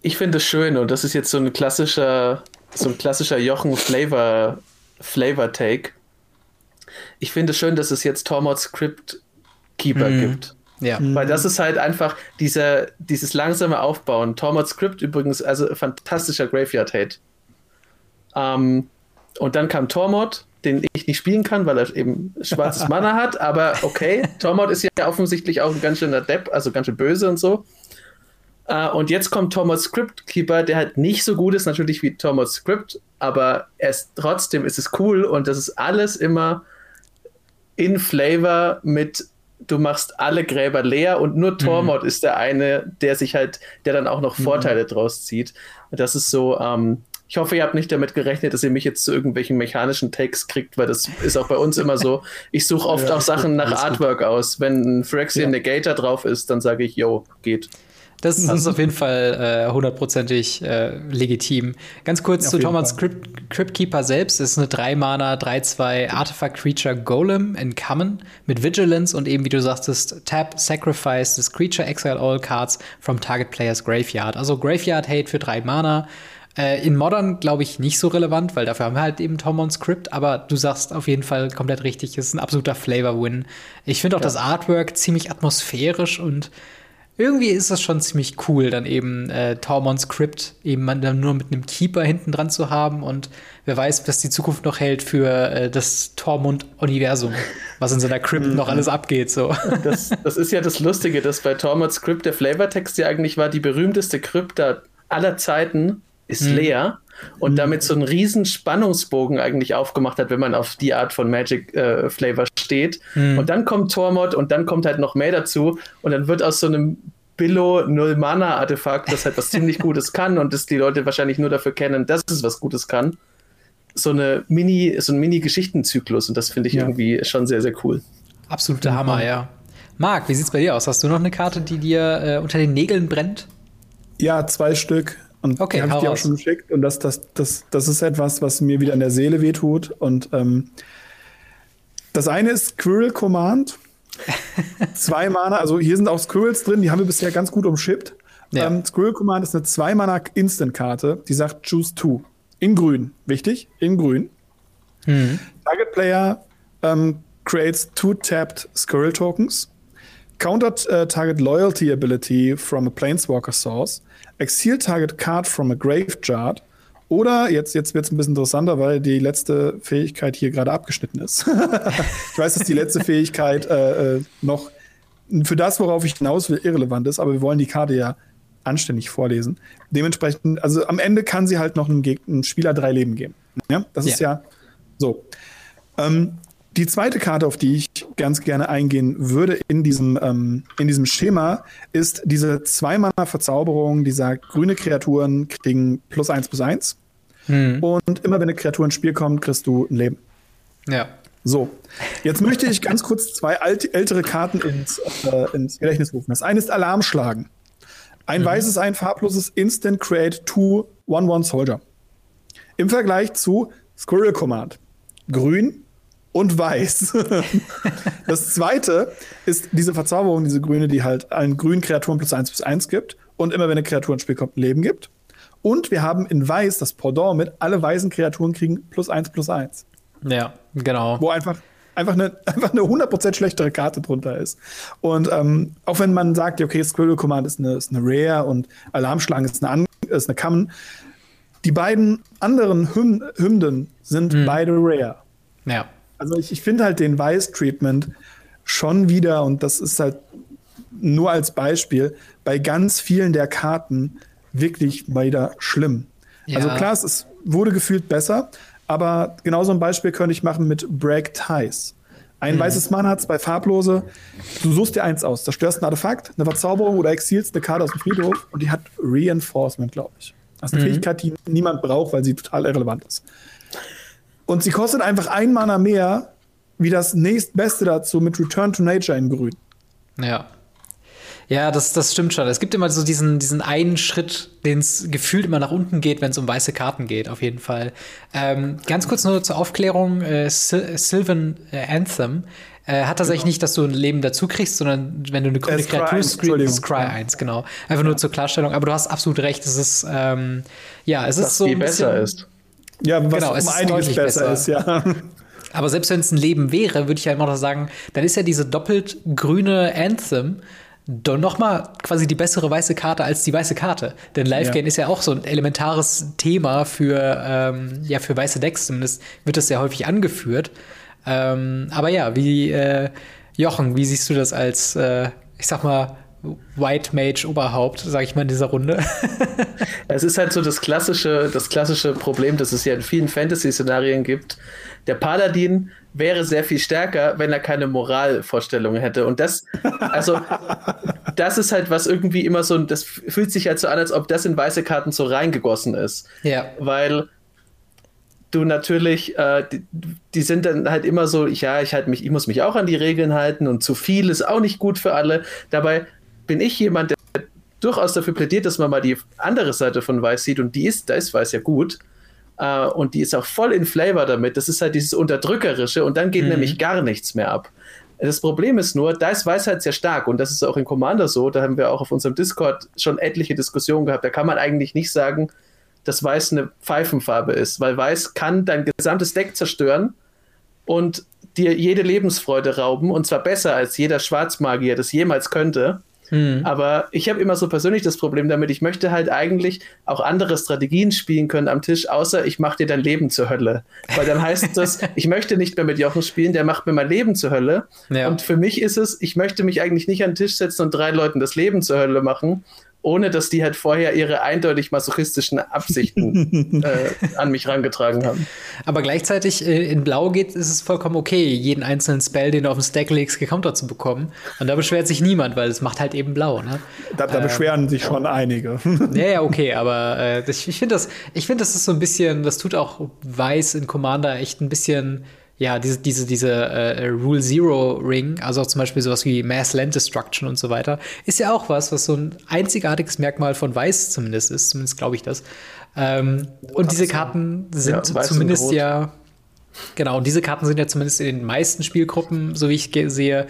Ich finde es schön und das ist jetzt so ein klassischer, so ein klassischer Jochen Flavor, Flavor Take. Ich finde es schön, dass es jetzt Tormod Script Keeper mhm. gibt. Ja. Weil das ist halt einfach dieser, dieses langsame Aufbauen. Tormod Script übrigens, also fantastischer Graveyard Hate. Ähm, und dann kam Tormod, den ich nicht spielen kann, weil er eben schwarzes Mana hat, aber okay, Tormod ist ja offensichtlich auch ein ganz schöner Depp, also ganz schön böse und so. Uh, und jetzt kommt Tormod Script Keeper, der halt nicht so gut ist natürlich wie Tormod Script, aber es, trotzdem ist es cool und das ist alles immer in Flavor mit du machst alle Gräber leer und nur Tormod mhm. ist der eine, der sich halt, der dann auch noch mhm. Vorteile mhm. draus zieht. Und das ist so, ähm, ich hoffe, ihr habt nicht damit gerechnet, dass ihr mich jetzt zu irgendwelchen mechanischen Takes kriegt, weil das ist auch bei uns immer so. Ich suche oft ja, auch Sachen nach Artwork gut. aus. Wenn ein Phyrexian ja. Negator drauf ist, dann sage ich, yo, geht. Das ist, das ist auf jeden Fall äh, hundertprozentig äh, legitim. Ganz kurz auf zu Thomas Crypt, Cryptkeeper selbst. Das ist eine 3-Mana, 3-2 Artifact Creature Golem in Common mit Vigilance und eben, wie du sagtest, Tap, Sacrifice this Creature, Exile all cards from target player's Graveyard. Also Graveyard Hate für 3 Mana. Äh, in Modern glaube ich nicht so relevant, weil dafür haben wir halt eben Tom on Script, aber du sagst auf jeden Fall komplett richtig, es ist ein absoluter Flavor-Win. Ich finde auch ja. das Artwork ziemlich atmosphärisch und irgendwie ist das schon ziemlich cool, dann eben äh, Tormund Script eben dann nur mit einem Keeper hinten dran zu haben und wer weiß, was die Zukunft noch hält für äh, das Tormund-Universum, was in seiner Crypt noch alles abgeht. So. Das, das ist ja das Lustige, dass bei Tormund Script der Flavortext ja eigentlich war die berühmteste Krypta aller Zeiten ist mhm. leer und mhm. damit so einen riesen Spannungsbogen eigentlich aufgemacht hat, wenn man auf die Art von Magic äh, Flavor steht. Mhm. Und dann kommt Tormod und dann kommt halt noch mehr dazu und dann wird aus so einem Billo Null Mana Artefakt, das halt was ziemlich Gutes kann und das die Leute wahrscheinlich nur dafür kennen, dass es was Gutes kann. So eine Mini, so ein Mini-Geschichtenzyklus und das finde ich ja. irgendwie schon sehr, sehr cool. Absoluter Hammer, ja. Marc, wie sieht's bei dir aus? Hast du noch eine Karte, die dir äh, unter den Nägeln brennt? Ja, zwei Stück. Und okay, die habe ich dir auch schon geschickt. Und das, das, das, das ist etwas, was mir wieder in der Seele wehtut. Und ähm, das eine ist Squirrel Command. zwei Mana, also hier sind auch Squirrels drin, die haben wir bisher ganz gut umschippt. Ja. Ähm, Squirrel Command ist eine 2 Mana Instant-Karte, die sagt Choose Two. In grün. Wichtig, in grün. Mhm. Target Player ähm, creates two tapped Squirrel Tokens. Countered uh, target loyalty ability from a Planeswalker source. Exile Target Card from a Graveyard. Oder jetzt, jetzt wird es ein bisschen interessanter, weil die letzte Fähigkeit hier gerade abgeschnitten ist. ich weiß, dass die letzte Fähigkeit äh, äh, noch für das, worauf ich hinaus will, irrelevant ist, aber wir wollen die Karte ja anständig vorlesen. Dementsprechend, also am Ende kann sie halt noch einem, einem Spieler drei Leben geben. Ja, das yeah. ist ja so. Ähm, die zweite Karte, auf die ich ganz gerne eingehen würde in diesem, ähm, in diesem Schema, ist diese Zwei-Mana-Verzauberung, die sagt, grüne Kreaturen kriegen plus eins plus eins. Hm. Und immer wenn eine Kreatur ins Spiel kommt, kriegst du ein Leben. Ja. So, jetzt möchte ich ganz kurz zwei alte, ältere Karten ins, äh, ins Gedächtnis rufen. Das eine ist Alarmschlagen. Ein mhm. weißes, ein farbloses Instant Create 2 1-1 Soldier. Im Vergleich zu Squirrel Command. Grün, und weiß. das zweite ist diese Verzauberung, diese grüne, die halt allen grünen Kreaturen plus eins plus eins gibt und immer wenn eine Kreatur ins Spiel kommt, ein Leben gibt. Und wir haben in weiß das Pendant mit alle weißen Kreaturen kriegen plus eins plus eins. Ja, genau. Wo einfach einfach eine, einfach eine 100% schlechtere Karte drunter ist. Und ähm, auch wenn man sagt, okay, Squirrel Command ist eine, ist eine Rare und Alarmschlange ist eine, ist eine Common, die beiden anderen Hymn Hymnen sind mhm. beide Rare. Ja. Also ich, ich finde halt den Weiß-Treatment schon wieder, und das ist halt nur als Beispiel, bei ganz vielen der Karten wirklich wieder schlimm. Ja. Also klar, es ist, wurde gefühlt besser, aber genauso ein Beispiel könnte ich machen mit Break Ties. Ein mhm. weißes Mana hat zwei farblose. Du suchst dir eins aus. Zerstörst ein Artefakt, eine Verzauberung oder exilst eine Karte aus dem Friedhof und die hat Reinforcement, glaube ich. Das ist eine mhm. Fähigkeit, die niemand braucht, weil sie total irrelevant ist. Und sie kostet einfach ein Mana mehr wie das nächstbeste dazu mit Return to Nature in Grün. Ja. Ja, das, das stimmt schon. Es gibt immer so diesen, diesen einen Schritt, den es gefühlt immer nach unten geht, wenn es um weiße Karten geht, auf jeden Fall. Ähm, ganz kurz nur zur Aufklärung: äh, Sil Sylvan äh, Anthem äh, hat tatsächlich genau. nicht, dass du ein Leben dazu kriegst, sondern wenn du eine grüne Kreatur screenst, Cry 1, genau. Einfach nur zur Klarstellung. Aber du hast absolut recht, es ist, ähm, ja, es ist so. Viel besser ist. Ja, was genau, es um einiges besser, besser ist, ja. Aber selbst wenn es ein Leben wäre, würde ich ja immer noch sagen, dann ist ja diese doppelt grüne Anthem doch noch mal quasi die bessere weiße Karte als die weiße Karte. Denn Live Gain ja. ist ja auch so ein elementares Thema für, ähm, ja, für weiße Decks. Zumindest wird das sehr häufig angeführt. Ähm, aber ja, wie äh, Jochen, wie siehst du das als, äh, ich sag mal, White Mage Oberhaupt, sag ich mal in dieser Runde. es ist halt so das klassische, das klassische Problem, das es ja in vielen Fantasy-Szenarien gibt. Der Paladin wäre sehr viel stärker, wenn er keine Moralvorstellungen hätte. Und das, also, das ist halt was irgendwie immer so, das fühlt sich halt so an, als ob das in weiße Karten so reingegossen ist. Ja. Weil du natürlich, äh, die, die, sind dann halt immer so, ja, ich halt mich, ich muss mich auch an die Regeln halten und zu viel ist auch nicht gut für alle. Dabei bin ich jemand, der durchaus dafür plädiert, dass man mal die andere Seite von Weiß sieht und die ist, da ist Weiß ja gut. Uh, und die ist auch voll in Flavor damit. Das ist halt dieses Unterdrückerische und dann geht mhm. nämlich gar nichts mehr ab. Das Problem ist nur, da ist Weiß halt sehr stark und das ist auch in Commander so. Da haben wir auch auf unserem Discord schon etliche Diskussionen gehabt. Da kann man eigentlich nicht sagen, dass Weiß eine Pfeifenfarbe ist, weil Weiß kann dein gesamtes Deck zerstören und dir jede Lebensfreude rauben und zwar besser als jeder Schwarzmagier das jemals könnte. Hm. Aber ich habe immer so persönlich das Problem damit, ich möchte halt eigentlich auch andere Strategien spielen können am Tisch, außer ich mache dir dein Leben zur Hölle. Weil dann heißt das, ich möchte nicht mehr mit Jochen spielen, der macht mir mein Leben zur Hölle. Ja. Und für mich ist es, ich möchte mich eigentlich nicht an den Tisch setzen und drei Leuten das Leben zur Hölle machen, ohne dass die halt vorher ihre eindeutig masochistischen Absichten äh, an mich rangetragen haben. Aber gleichzeitig äh, in Blau geht, ist es vollkommen okay, jeden einzelnen Spell, den du auf dem Stack legst, gecountert zu bekommen. Und da beschwert sich niemand, weil es macht halt eben Blau. Ne? Da, da äh, beschweren sich schon einige. ja, ja, okay, aber äh, ich, ich finde das, ich finde, das ist so ein bisschen, das tut auch Weiß in Commander echt ein bisschen ja, diese, diese, diese äh, Rule Zero Ring, also auch zum Beispiel sowas wie Mass Land Destruction und so weiter, ist ja auch was, was so ein einzigartiges Merkmal von Weiß zumindest ist, zumindest glaube ich das. Ähm, und diese Karten sind ja, zumindest ja, genau, und diese Karten sind ja zumindest in den meisten Spielgruppen, so wie ich sehe,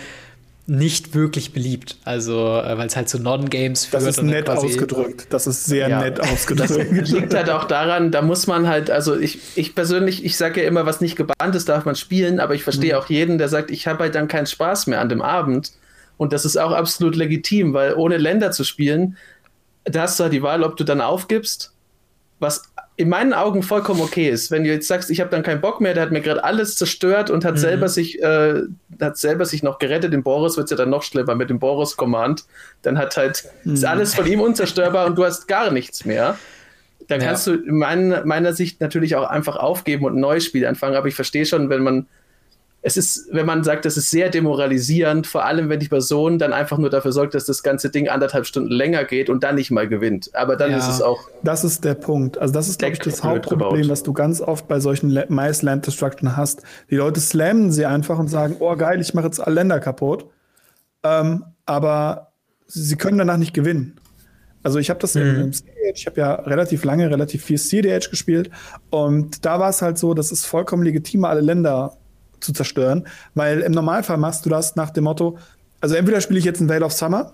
nicht wirklich beliebt. Also, äh, weil es halt zu Non-Games führt. Das ist nett ausgedrückt. Das ist sehr ja. nett ausgedrückt. Das liegt halt auch daran, da muss man halt, also ich, ich persönlich, ich sage ja immer, was nicht gebannt ist, darf man spielen, aber ich verstehe mhm. auch jeden, der sagt, ich habe halt dann keinen Spaß mehr an dem Abend. Und das ist auch absolut legitim, weil ohne Länder zu spielen, da hast du halt die Wahl, ob du dann aufgibst, was in meinen Augen vollkommen okay ist. Wenn du jetzt sagst, ich habe dann keinen Bock mehr, der hat mir gerade alles zerstört und hat mhm. selber sich äh, hat selber sich noch gerettet. In Boris wird es ja dann noch schlimmer mit dem Boris Command. Dann hat halt mhm. ist alles von ihm unzerstörbar und du hast gar nichts mehr. Da ja. kannst du in mein, meiner Sicht natürlich auch einfach aufgeben und ein neues Spiel anfangen. Aber ich verstehe schon, wenn man es ist, wenn man sagt, es ist sehr demoralisierend, vor allem wenn die Person dann einfach nur dafür sorgt, dass das ganze Ding anderthalb Stunden länger geht und dann nicht mal gewinnt. Aber dann ja, ist es auch. Das ist der Punkt. Also, das ist, glaube ich, das Hauptproblem, was du ganz oft bei solchen Mice Land Destruction hast. Die Leute slammen sie einfach und sagen, oh geil, ich mache jetzt alle Länder kaputt. Ähm, aber sie können danach nicht gewinnen. Also ich habe das mhm. im CDH, ich habe ja relativ lange, relativ viel CDH gespielt und da war es halt so, das ist vollkommen legitim, alle Länder zu zerstören. Weil im Normalfall machst du das nach dem Motto, also entweder spiele ich jetzt ein Veil of Summer,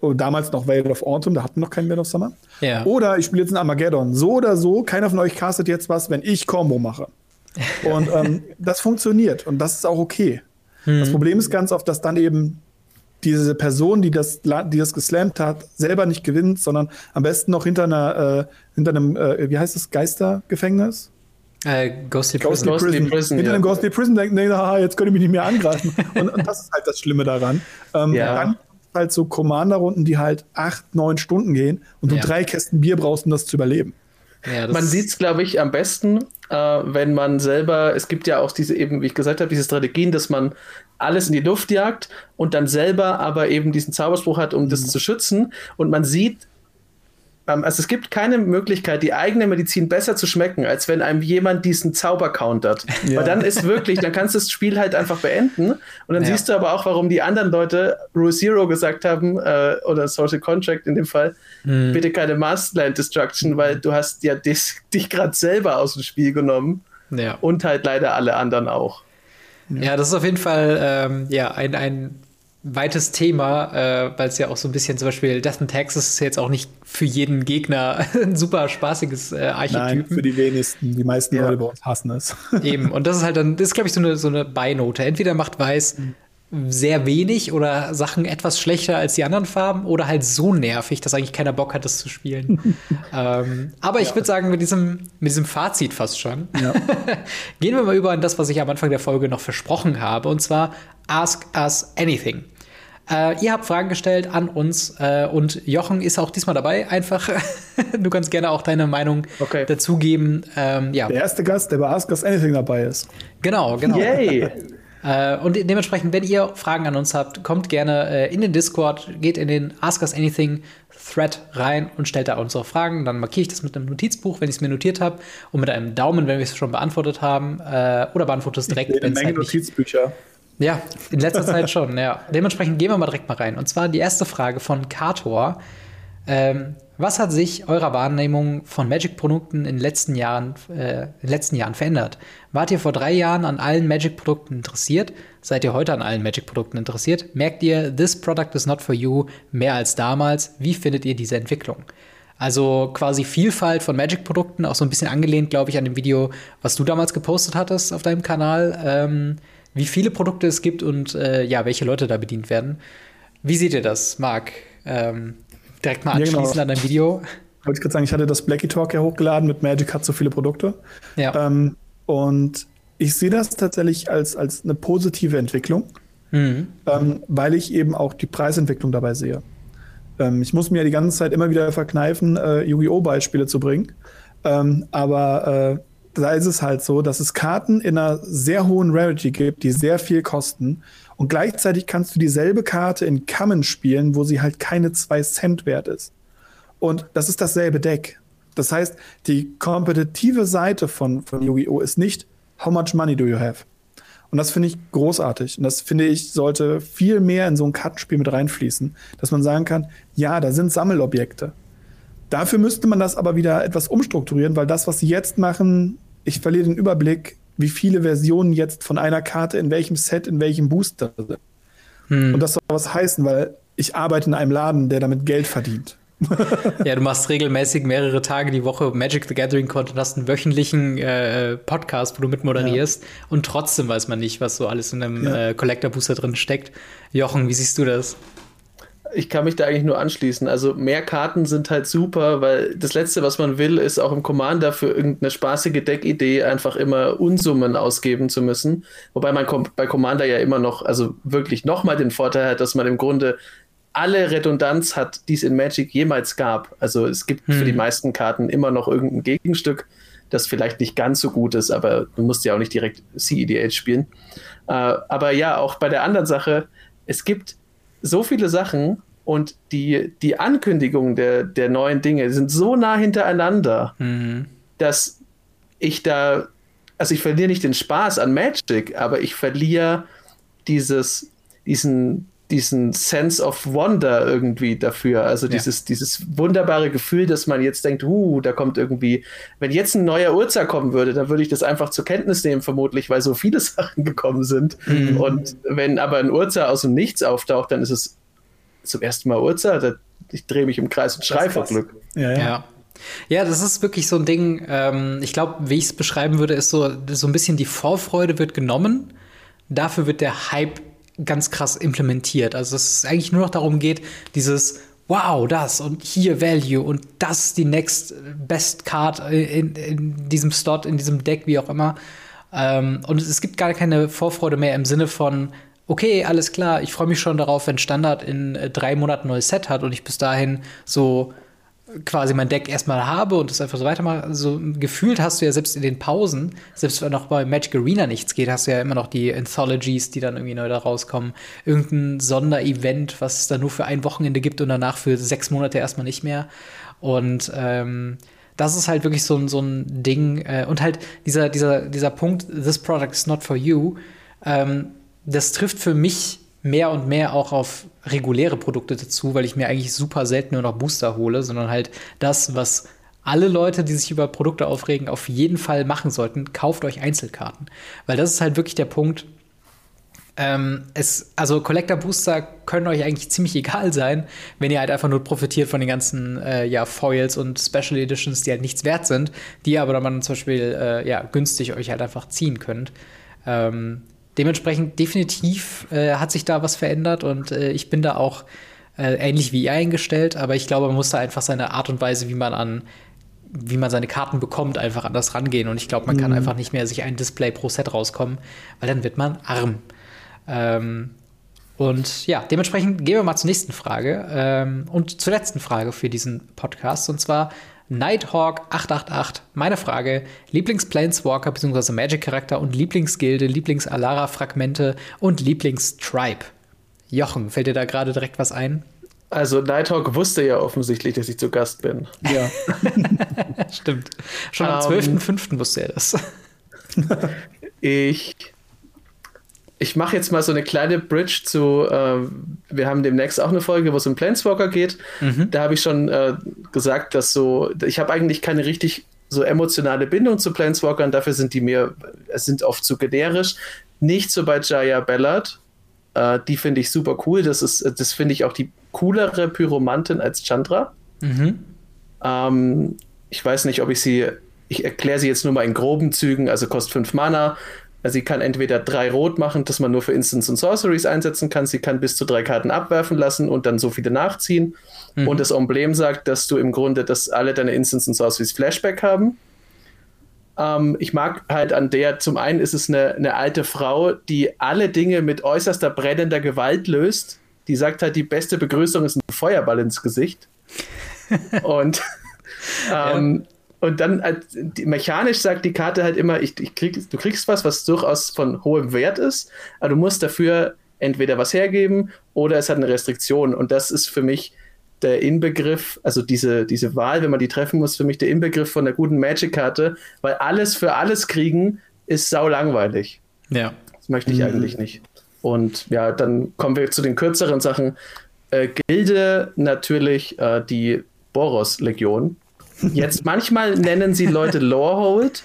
oder damals noch Veil of Autumn, da hatten wir noch keinen Veil of Summer. Ja. Oder ich spiele jetzt ein Armageddon. So oder so, keiner von euch castet jetzt was, wenn ich Combo mache. Und ähm, das funktioniert und das ist auch okay. Hm. Das Problem ist ganz oft, dass dann eben diese Person, die das, die das geslammt hat, selber nicht gewinnt, sondern am besten noch hinter einer, äh, hinter einem, äh, wie heißt das, Geistergefängnis? Äh, Ghostly, Ghostly Prison. Ghostly Prison Hinter ja. dem Ghostly Prison denken, nee, haha, jetzt könnt ihr mich nicht mehr angreifen. und, und, das ist halt das Schlimme daran. Ähm, ja. Dann halt so Commander-Runden, die halt acht, neun Stunden gehen und du ja. drei Kästen Bier brauchst, um das zu überleben. Ja, man sieht es, glaube ich, am besten, äh, wenn man selber, es gibt ja auch diese eben, wie ich gesagt habe, diese Strategien, dass man alles in die Luft jagt und dann selber aber eben diesen Zauberspruch hat, um mhm. das zu schützen. Und man sieht, also es gibt keine Möglichkeit, die eigene Medizin besser zu schmecken, als wenn einem jemand diesen Zauber countert. Ja. Weil dann ist wirklich, dann kannst du das Spiel halt einfach beenden. Und dann ja. siehst du aber auch, warum die anderen Leute Rule Zero gesagt haben, äh, oder Social Contract in dem Fall, mhm. bitte keine Masterland Destruction, weil du hast ja dich, dich gerade selber aus dem Spiel genommen. Ja. Und halt leider alle anderen auch. Ja, das ist auf jeden Fall ähm, ja, ein, ein weites Thema, äh, weil es ja auch so ein bisschen zum Beispiel Death and Taxes ist jetzt auch nicht für jeden Gegner ein super spaßiges äh, Archetyp. Nein, für die wenigsten. Die meisten ja. Leute bei uns hassen es. Eben, und das ist halt dann, das ist, glaube ich, so eine, so eine Beinote. Entweder macht Weiß mhm sehr wenig oder Sachen etwas schlechter als die anderen Farben oder halt so nervig, dass eigentlich keiner Bock hat, das zu spielen. ähm, aber ich ja. würde sagen, mit diesem, mit diesem Fazit fast schon, ja. gehen wir mal über an das, was ich am Anfang der Folge noch versprochen habe, und zwar Ask Us Anything. Äh, ihr habt Fragen gestellt an uns äh, und Jochen ist auch diesmal dabei. Einfach, du kannst gerne auch deine Meinung okay. dazugeben. Ähm, ja. Der erste Gast, der bei Ask Us Anything dabei ist. Genau, genau. Yay! Äh, und dementsprechend, wenn ihr Fragen an uns habt, kommt gerne äh, in den Discord, geht in den Ask Us Anything Thread rein und stellt da unsere Fragen. Dann markiere ich das mit einem Notizbuch, wenn ich es mir notiert habe, und mit einem Daumen, wenn wir es schon beantwortet haben, äh, oder beantworte es direkt. Eine Menge halt Notizbücher. Ja, in letzter Zeit schon, ja. Dementsprechend gehen wir mal direkt mal rein. Und zwar die erste Frage von Kator. Ähm, was hat sich eurer Wahrnehmung von Magic-Produkten in, den letzten Jahren, äh, in den letzten Jahren verändert? Wart ihr vor drei Jahren an allen Magic-Produkten interessiert? Seid ihr heute an allen Magic-Produkten interessiert? Merkt ihr, this product is not for you mehr als damals? Wie findet ihr diese Entwicklung? Also quasi Vielfalt von Magic-Produkten, auch so ein bisschen angelehnt, glaube ich, an dem Video, was du damals gepostet hattest auf deinem Kanal. Ähm, wie viele Produkte es gibt und äh, ja, welche Leute da bedient werden. Wie seht ihr das, Marc? Ähm, direkt mal anschließen ja, genau. an dein Video. Wollte ich gerade sagen, ich hatte das Blackie Talk ja hochgeladen mit Magic hat so viele Produkte. Ja. Ähm, und ich sehe das tatsächlich als, als eine positive Entwicklung, mhm. ähm, weil ich eben auch die Preisentwicklung dabei sehe. Ähm, ich muss mir die ganze Zeit immer wieder verkneifen, äh, Yu-Gi-Oh! Beispiele zu bringen. Ähm, aber äh, da ist es halt so, dass es Karten in einer sehr hohen Rarity gibt, die sehr viel kosten. Und gleichzeitig kannst du dieselbe Karte in Common spielen, wo sie halt keine zwei Cent wert ist. Und das ist dasselbe Deck. Das heißt, die kompetitive Seite von, von Yu-Gi-Oh! ist nicht, how much money do you have? Und das finde ich großartig. Und das finde ich, sollte viel mehr in so ein Kartenspiel mit reinfließen, dass man sagen kann, ja, da sind Sammelobjekte. Dafür müsste man das aber wieder etwas umstrukturieren, weil das, was sie jetzt machen, ich verliere den Überblick, wie viele Versionen jetzt von einer Karte in welchem Set, in welchem Booster sind. Hm. Und das soll was heißen, weil ich arbeite in einem Laden, der damit Geld verdient. ja, du machst regelmäßig mehrere Tage die Woche Magic the Gathering Content, hast einen wöchentlichen äh, Podcast, wo du mitmoderierst ja. und trotzdem weiß man nicht, was so alles in einem ja. äh, Collector Booster drin steckt. Jochen, wie siehst du das? Ich kann mich da eigentlich nur anschließen. Also mehr Karten sind halt super, weil das Letzte, was man will, ist auch im Commander für irgendeine spaßige Deckidee einfach immer Unsummen ausgeben zu müssen. Wobei man bei Commander ja immer noch, also wirklich nochmal den Vorteil hat, dass man im Grunde alle Redundanz hat, die es in Magic jemals gab. Also es gibt hm. für die hm. meisten Karten immer noch irgendein Gegenstück, das vielleicht nicht ganz so gut ist, aber du musst ja auch nicht direkt CEDH spielen. Äh, aber ja, auch bei der anderen Sache, es gibt so viele Sachen und die, die Ankündigungen der, der neuen Dinge sind so nah hintereinander, mhm. dass ich da, also ich verliere nicht den Spaß an Magic, aber ich verliere dieses, diesen, diesen Sense of Wonder irgendwie dafür. Also ja. dieses, dieses wunderbare Gefühl, dass man jetzt denkt, uh, da kommt irgendwie, wenn jetzt ein neuer Urza kommen würde, dann würde ich das einfach zur Kenntnis nehmen, vermutlich, weil so viele Sachen gekommen sind. Mhm. Und wenn aber ein Urza aus dem Nichts auftaucht, dann ist es zum ersten Mal Urza, ich drehe mich im Kreis und schreie vor Glück. Ja, ja. ja. Ja, das ist wirklich so ein Ding. Ähm, ich glaube, wie ich es beschreiben würde, ist so, so ein bisschen die Vorfreude wird genommen. Dafür wird der Hype ganz krass implementiert. Also, dass es eigentlich nur noch darum geht, dieses wow, das und hier Value und das ist die next best Card in, in diesem Slot, in diesem Deck, wie auch immer. Ähm, und es gibt gar keine Vorfreude mehr im Sinne von, okay, alles klar, ich freue mich schon darauf, wenn Standard in äh, drei Monaten neues Set hat und ich bis dahin so quasi mein Deck erstmal habe und das einfach so weitermache. So gefühlt hast du ja selbst in den Pausen, selbst wenn noch bei Magic Arena nichts geht, hast du ja immer noch die Anthologies, die dann irgendwie neu da rauskommen. Irgendein Sonderevent, was es da nur für ein Wochenende gibt und danach für sechs Monate erstmal nicht mehr. Und ähm, das ist halt wirklich so, ein so ein Ding. Äh, und halt dieser, dieser, dieser Punkt, this product is not for you, ähm, das trifft für mich mehr und mehr auch auf reguläre Produkte dazu, weil ich mir eigentlich super selten nur noch Booster hole, sondern halt das, was alle Leute, die sich über Produkte aufregen, auf jeden Fall machen sollten, kauft euch Einzelkarten. Weil das ist halt wirklich der Punkt. Ähm, es, also Collector Booster können euch eigentlich ziemlich egal sein, wenn ihr halt einfach nur profitiert von den ganzen äh, ja, Foils und Special Editions, die halt nichts wert sind, die aber dann zum Beispiel äh, ja, günstig euch halt einfach ziehen könnt. Ähm, dementsprechend definitiv äh, hat sich da was verändert und äh, ich bin da auch äh, ähnlich wie ihr eingestellt, aber ich glaube, man muss da einfach seine Art und Weise, wie man an wie man seine Karten bekommt, einfach anders rangehen. Und ich glaube, man mhm. kann einfach nicht mehr sich ein Display pro Set rauskommen, weil dann wird man arm. Ähm, und ja, dementsprechend gehen wir mal zur nächsten Frage ähm, und zur letzten Frage für diesen Podcast. Und zwar, Nighthawk 888. Meine Frage: Lieblings-Planeswalker bzw. Magic-Charakter und Lieblingsgilde, Lieblings-Alara-Fragmente und Lieblings-Tribe. Jochen, fällt dir da gerade direkt was ein? Also Nighthawk wusste ja offensichtlich, dass ich zu Gast bin. Ja. Stimmt. Schon am um, ähm, 12.05. wusste er das. ich ich mache jetzt mal so eine kleine Bridge zu, äh, wir haben demnächst auch eine Folge, wo es um Planeswalker geht. Mhm. Da habe ich schon äh, gesagt, dass so, ich habe eigentlich keine richtig so emotionale Bindung zu Planeswalkern, dafür sind die mir, es sind oft zu generisch. Nicht so bei Jaya Ballard. Äh, die finde ich super cool. Das ist, das finde ich auch die coolere Pyromantin als Chandra. Mhm. Ähm, ich weiß nicht, ob ich sie, ich erkläre sie jetzt nur mal in groben Zügen, also kostet 5 Mana, also sie kann entweder drei Rot machen, dass man nur für Instants und Sorceries einsetzen kann. Sie kann bis zu drei Karten abwerfen lassen und dann so viele nachziehen. Mhm. Und das Emblem sagt, dass du im Grunde, dass alle deine Instants und Sorceries Flashback haben. Ähm, ich mag halt an der, zum einen ist es eine, eine alte Frau, die alle Dinge mit äußerster brennender Gewalt löst. Die sagt halt, die beste Begrüßung ist ein Feuerball ins Gesicht. und ähm, ja und dann als, die, mechanisch sagt die Karte halt immer, ich, ich krieg, du kriegst was, was durchaus von hohem Wert ist, aber du musst dafür entweder was hergeben oder es hat eine Restriktion. Und das ist für mich der Inbegriff, also diese, diese Wahl, wenn man die treffen muss, für mich der Inbegriff von einer guten Magic-Karte, weil alles für alles kriegen ist sau langweilig. Ja. Das möchte ich mhm. eigentlich nicht. Und ja, dann kommen wir zu den kürzeren Sachen. Äh, Gilde natürlich äh, die Boros-Legion. Jetzt manchmal nennen sie Leute Lorehold,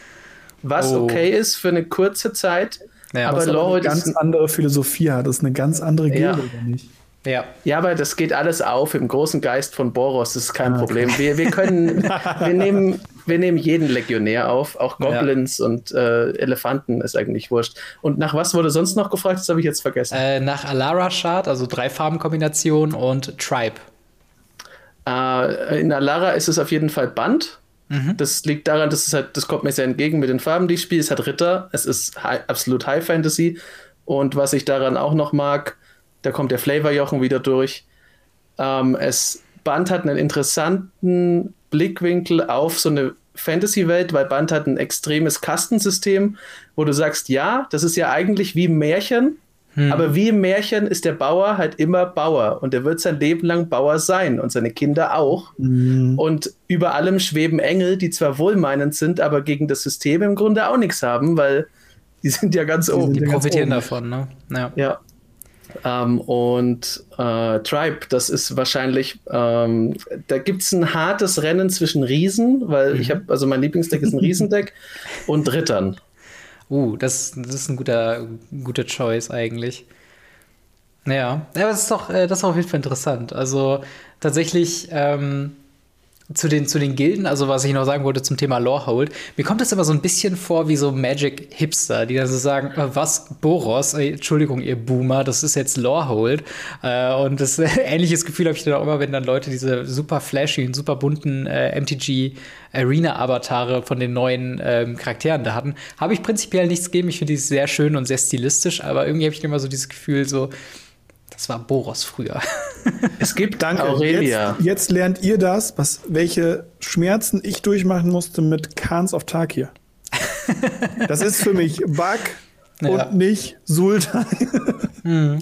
was oh. okay ist für eine kurze Zeit. Ja, aber Lorehold eine ganz ist andere Philosophie hat. Das ist eine ganz andere Gilde, ja. oder nicht? Ja. ja, aber das geht alles auf im großen Geist von Boros, das ist kein ah, Problem. Wir, wir können, wir nehmen, wir nehmen jeden Legionär auf, auch Goblins ja. und äh, Elefanten ist eigentlich wurscht. Und nach was wurde sonst noch gefragt? Das habe ich jetzt vergessen. Äh, nach Alara Shard, also drei Farbenkombinationen und Tribe. Äh, in Alara ist es auf jeden Fall Band. Mhm. Das liegt daran, dass es halt, das kommt mir sehr entgegen mit den Farben, die ich spiele. Es hat Ritter, es ist high, absolut High Fantasy. Und was ich daran auch noch mag, da kommt der Flavorjochen wieder durch. Ähm, es Band hat einen interessanten Blickwinkel auf so eine Fantasy-Welt, weil Band hat ein extremes Kastensystem, wo du sagst, ja, das ist ja eigentlich wie Märchen, hm. Aber wie im Märchen ist der Bauer halt immer Bauer und er wird sein Leben lang Bauer sein und seine Kinder auch. Hm. Und über allem schweben Engel, die zwar wohlmeinend sind, aber gegen das System im Grunde auch nichts haben, weil die sind ja ganz oben. Die profitieren davon, ne? Ja. ja. Ähm, und äh, Tribe, das ist wahrscheinlich, ähm, da gibt es ein hartes Rennen zwischen Riesen, weil mhm. ich habe, also mein Lieblingsdeck ist ein Riesendeck und Rittern. Uh, das, das ist ein guter, guter Choice eigentlich. Ja, ja, das ist doch, äh, das ist auf jeden Fall interessant. Also tatsächlich, ähm, zu den, zu den Gilden, also was ich noch sagen wollte zum Thema Lorehold, mir kommt das immer so ein bisschen vor wie so Magic-Hipster, die dann so sagen, äh, was, Boros, äh, Entschuldigung, ihr Boomer, das ist jetzt Lorehold. Äh, und das äh, ähnliches Gefühl habe ich dann auch immer, wenn dann Leute diese super flashy und super bunten MTG Arena-Avatare von den neuen ähm, Charakteren da hatten. Habe ich prinzipiell nichts gegeben, ich finde die sehr schön und sehr stilistisch, aber irgendwie habe ich immer so dieses Gefühl, so, das war Boros früher. Es gibt, danke, Aurelia. Jetzt, jetzt, lernt ihr das, was, welche Schmerzen ich durchmachen musste mit Khans of Takir. das ist für mich Bug ja. und nicht Sultan. hm.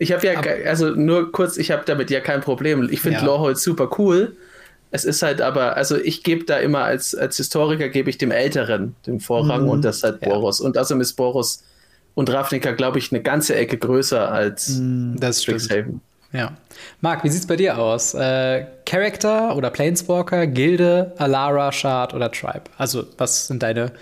Ich habe ja, also nur kurz, ich habe damit ja kein Problem. Ich finde ja. Lorehold super cool. Es ist halt aber, also ich gebe da immer als, als Historiker, gebe ich dem Älteren den Vorrang mhm. und das ist halt Boros. Ja. Und außerdem ist Boros und Ravnica, glaube ich, eine ganze Ecke größer als mm, das Strixhaven. Ja. Marc, wie sieht's bei dir aus? Äh, Character oder Planeswalker, Gilde, Alara, Shard oder Tribe? Also, was sind deine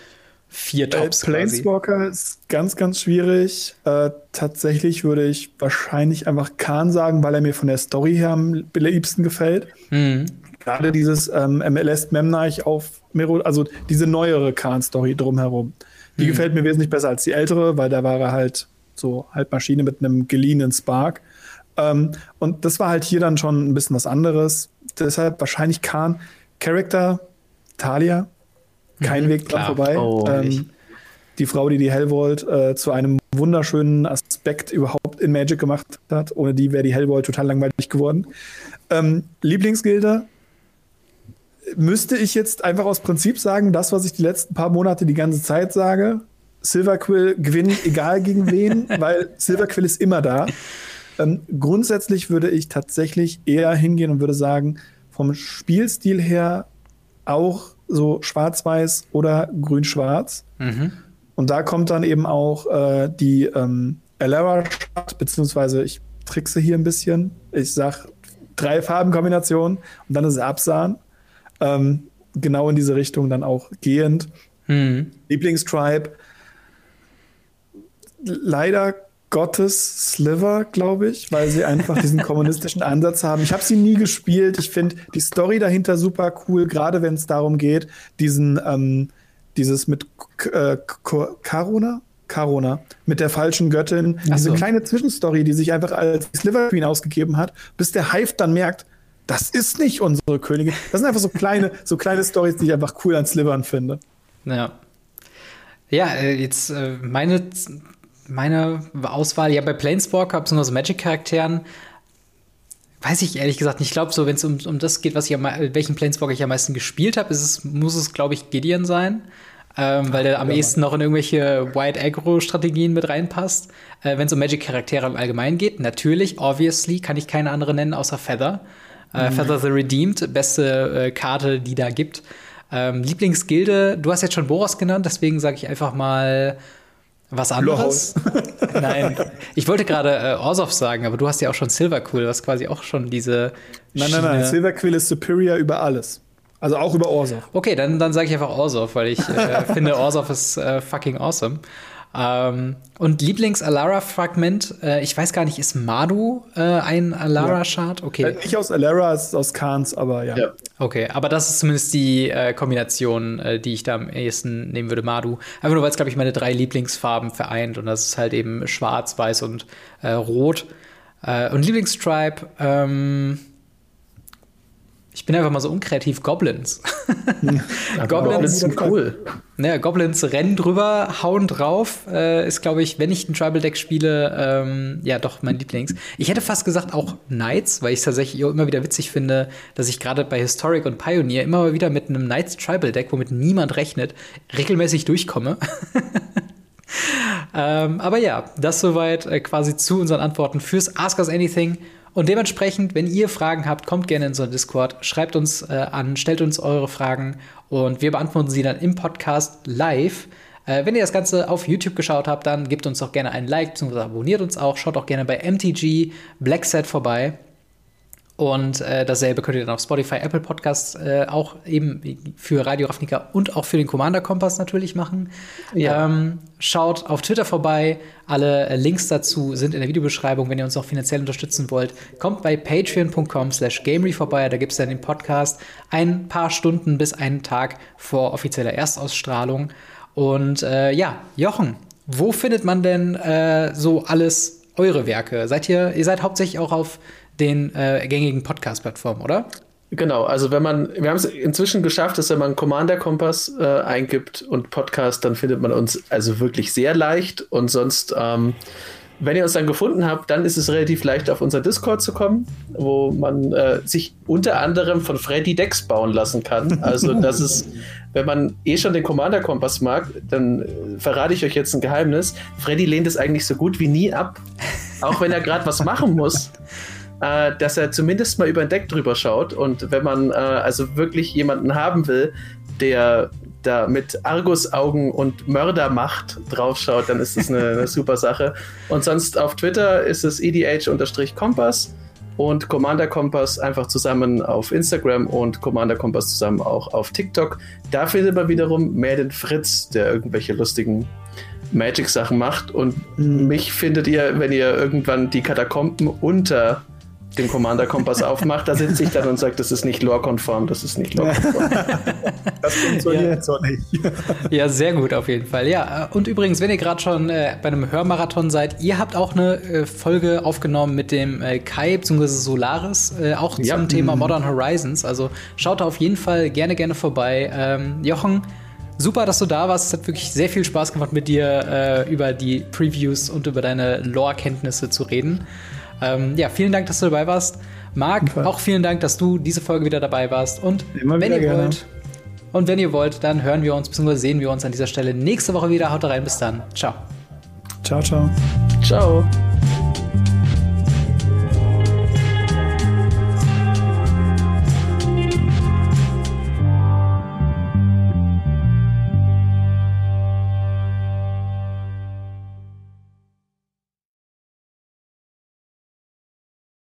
vier äh, Tops? Äh, Planeswalker quasi? ist ganz, ganz schwierig. Äh, tatsächlich würde ich wahrscheinlich einfach Khan sagen, weil er mir von der Story her am liebsten gefällt. Mhm. Gerade dieses ähm, MLS Memnarch auf Mero, also diese neuere Khan-Story drumherum. Die mhm. gefällt mir wesentlich besser als die ältere, weil da war er halt so halb Maschine mit einem geliehenen Spark. Ähm, und das war halt hier dann schon ein bisschen was anderes. Deshalb wahrscheinlich Khan. Character, Talia, kein mhm, Weg dran vorbei. Oh, ähm, die Frau, die die Hellvolt äh, zu einem wunderschönen Aspekt überhaupt in Magic gemacht hat. Ohne die wäre die Hellvolt total langweilig geworden. Ähm, Lieblingsgilde, müsste ich jetzt einfach aus Prinzip sagen, das, was ich die letzten paar Monate die ganze Zeit sage, Silverquill gewinnt, egal gegen wen, weil Silverquill ist immer da. Ähm, grundsätzlich würde ich tatsächlich eher hingehen und würde sagen, vom Spielstil her auch so schwarz-weiß oder grün-schwarz. Mhm. Und da kommt dann eben auch äh, die ähm, Alara-Stadt, beziehungsweise ich trickse hier ein bisschen. Ich sag drei Farbenkombinationen und dann ist es Absahn. Ähm, genau in diese Richtung dann auch gehend. Mhm. Lieblingstribe. Leider Gottes Sliver, glaube ich, weil sie einfach diesen kommunistischen Ansatz haben. Ich habe sie nie gespielt. Ich finde die Story dahinter super cool, gerade wenn es darum geht, diesen, ähm, dieses mit äh, Karona? Karona, mit der falschen Göttin, Ach diese so. kleine Zwischenstory, die sich einfach als Sliver Queen ausgegeben hat, bis der Hive dann merkt, das ist nicht unsere Königin. Das sind einfach so kleine, so kleine Stories, die ich einfach cool an Slivern finde. Ja. Ja, äh, jetzt äh, meine, meine Auswahl, ja, bei Planeswalker, besonders Magic-Charakteren, weiß ich ehrlich gesagt nicht. Ich glaube, so, wenn es um, um das geht, was ich am, welchen Planeswalker ich am meisten gespielt habe, es, muss es, glaube ich, Gideon sein. Ähm, weil der am ehesten noch in irgendwelche White Aggro-Strategien mit reinpasst. Äh, wenn es um Magic-Charaktere im Allgemeinen geht, natürlich, obviously, kann ich keine andere nennen außer Feather. Äh, mhm. Feather the Redeemed, beste äh, Karte, die da gibt. Ähm, Lieblingsgilde, du hast jetzt schon Boros genannt, deswegen sage ich einfach mal was anderes. Nein, ich wollte gerade äh, Orsov sagen, aber du hast ja auch schon Silverquill, was quasi auch schon diese. Nein, nein, nein, Silverquill ist superior über alles. Also auch über Orsov. Okay, dann, dann sage ich einfach Orsov, weil ich äh, finde, Orsov ist äh, fucking awesome. Ähm, und Lieblings-Alara-Fragment, äh, ich weiß gar nicht, ist Madu äh, ein Alara-Chart? Okay. Äh, nicht aus Alara, es ist aus Khans, aber ja. ja. Okay, aber das ist zumindest die äh, Kombination, äh, die ich da am ehesten nehmen würde, Madu. Einfach nur, weil es, glaube ich, meine drei Lieblingsfarben vereint und das ist halt eben schwarz, weiß und äh, rot. und Lieblingstribe, ähm, ich bin einfach mal so unkreativ. Goblins. Ja, Goblins sind cool. Naja, Goblins rennen drüber, hauen drauf. Äh, ist, glaube ich, wenn ich ein Tribal Deck spiele, ähm, ja, doch mein Lieblings. Ich hätte fast gesagt auch Knights, weil ich es tatsächlich immer wieder witzig finde, dass ich gerade bei Historic und Pioneer immer wieder mit einem Knights Tribal Deck, womit niemand rechnet, regelmäßig durchkomme. ähm, aber ja, das soweit äh, quasi zu unseren Antworten fürs Ask Us Anything. Und dementsprechend, wenn ihr Fragen habt, kommt gerne in unseren Discord, schreibt uns äh, an, stellt uns eure Fragen und wir beantworten sie dann im Podcast live. Äh, wenn ihr das Ganze auf YouTube geschaut habt, dann gebt uns doch gerne ein Like bzw. abonniert uns auch. Schaut auch gerne bei MTG Blackset vorbei. Und äh, dasselbe könnt ihr dann auf Spotify, Apple Podcasts äh, auch eben für Radio Ravnica und auch für den Commander Kompass natürlich machen. Ja. Ähm, schaut auf Twitter vorbei. Alle äh, Links dazu sind in der Videobeschreibung, wenn ihr uns auch finanziell unterstützen wollt. Kommt bei patreon.com slash gamery vorbei. Da gibt es dann den Podcast ein paar Stunden bis einen Tag vor offizieller Erstausstrahlung. Und äh, ja, Jochen, wo findet man denn äh, so alles eure Werke? Seid ihr, ihr seid hauptsächlich auch auf den äh, gängigen Podcast-Plattformen, oder? Genau, also wenn man, wir haben es inzwischen geschafft, dass wenn man Commander Kompass äh, eingibt und Podcast, dann findet man uns also wirklich sehr leicht und sonst ähm, wenn ihr uns dann gefunden habt, dann ist es relativ leicht, auf unser Discord zu kommen, wo man äh, sich unter anderem von Freddy Decks bauen lassen kann. Also, das ist, wenn man eh schon den Commander-Kompass mag, dann äh, verrate ich euch jetzt ein Geheimnis. Freddy lehnt es eigentlich so gut wie nie ab, auch wenn er gerade was machen muss. Äh, dass er zumindest mal über ein Deck drüber schaut. Und wenn man äh, also wirklich jemanden haben will, der da mit Argusaugen und Mördermacht draufschaut, dann ist das eine, eine super Sache. Und sonst auf Twitter ist es edh-kompass und Commander Kompass einfach zusammen auf Instagram und Commander Kompass zusammen auch auf TikTok. Da findet man wiederum mehr den Fritz, der irgendwelche lustigen Magic-Sachen macht. Und mhm. mich findet ihr, wenn ihr irgendwann die Katakomben unter den Commander-Kompass aufmacht, da sitze ich dann und sage, das ist nicht lore-konform, das ist nicht lore-konform. das funktioniert ja. so nicht. ja, sehr gut auf jeden Fall. Ja, und übrigens, wenn ihr gerade schon äh, bei einem Hörmarathon seid, ihr habt auch eine äh, Folge aufgenommen mit dem äh, Kai bzw. Solaris, äh, auch zum ja. Thema mhm. Modern Horizons. Also schaut da auf jeden Fall gerne, gerne vorbei. Ähm, Jochen, super, dass du da warst. Es hat wirklich sehr viel Spaß gemacht, mit dir äh, über die Previews und über deine Lore-Kenntnisse zu reden. Ähm, ja, vielen Dank, dass du dabei warst. Marc, auch vielen Dank, dass du diese Folge wieder dabei warst. Und Immer wenn ihr gerne. wollt, und wenn ihr wollt, dann hören wir uns bzw. sehen wir uns an dieser Stelle nächste Woche wieder. Haut rein, bis dann. Ciao. Ciao, ciao. Ciao.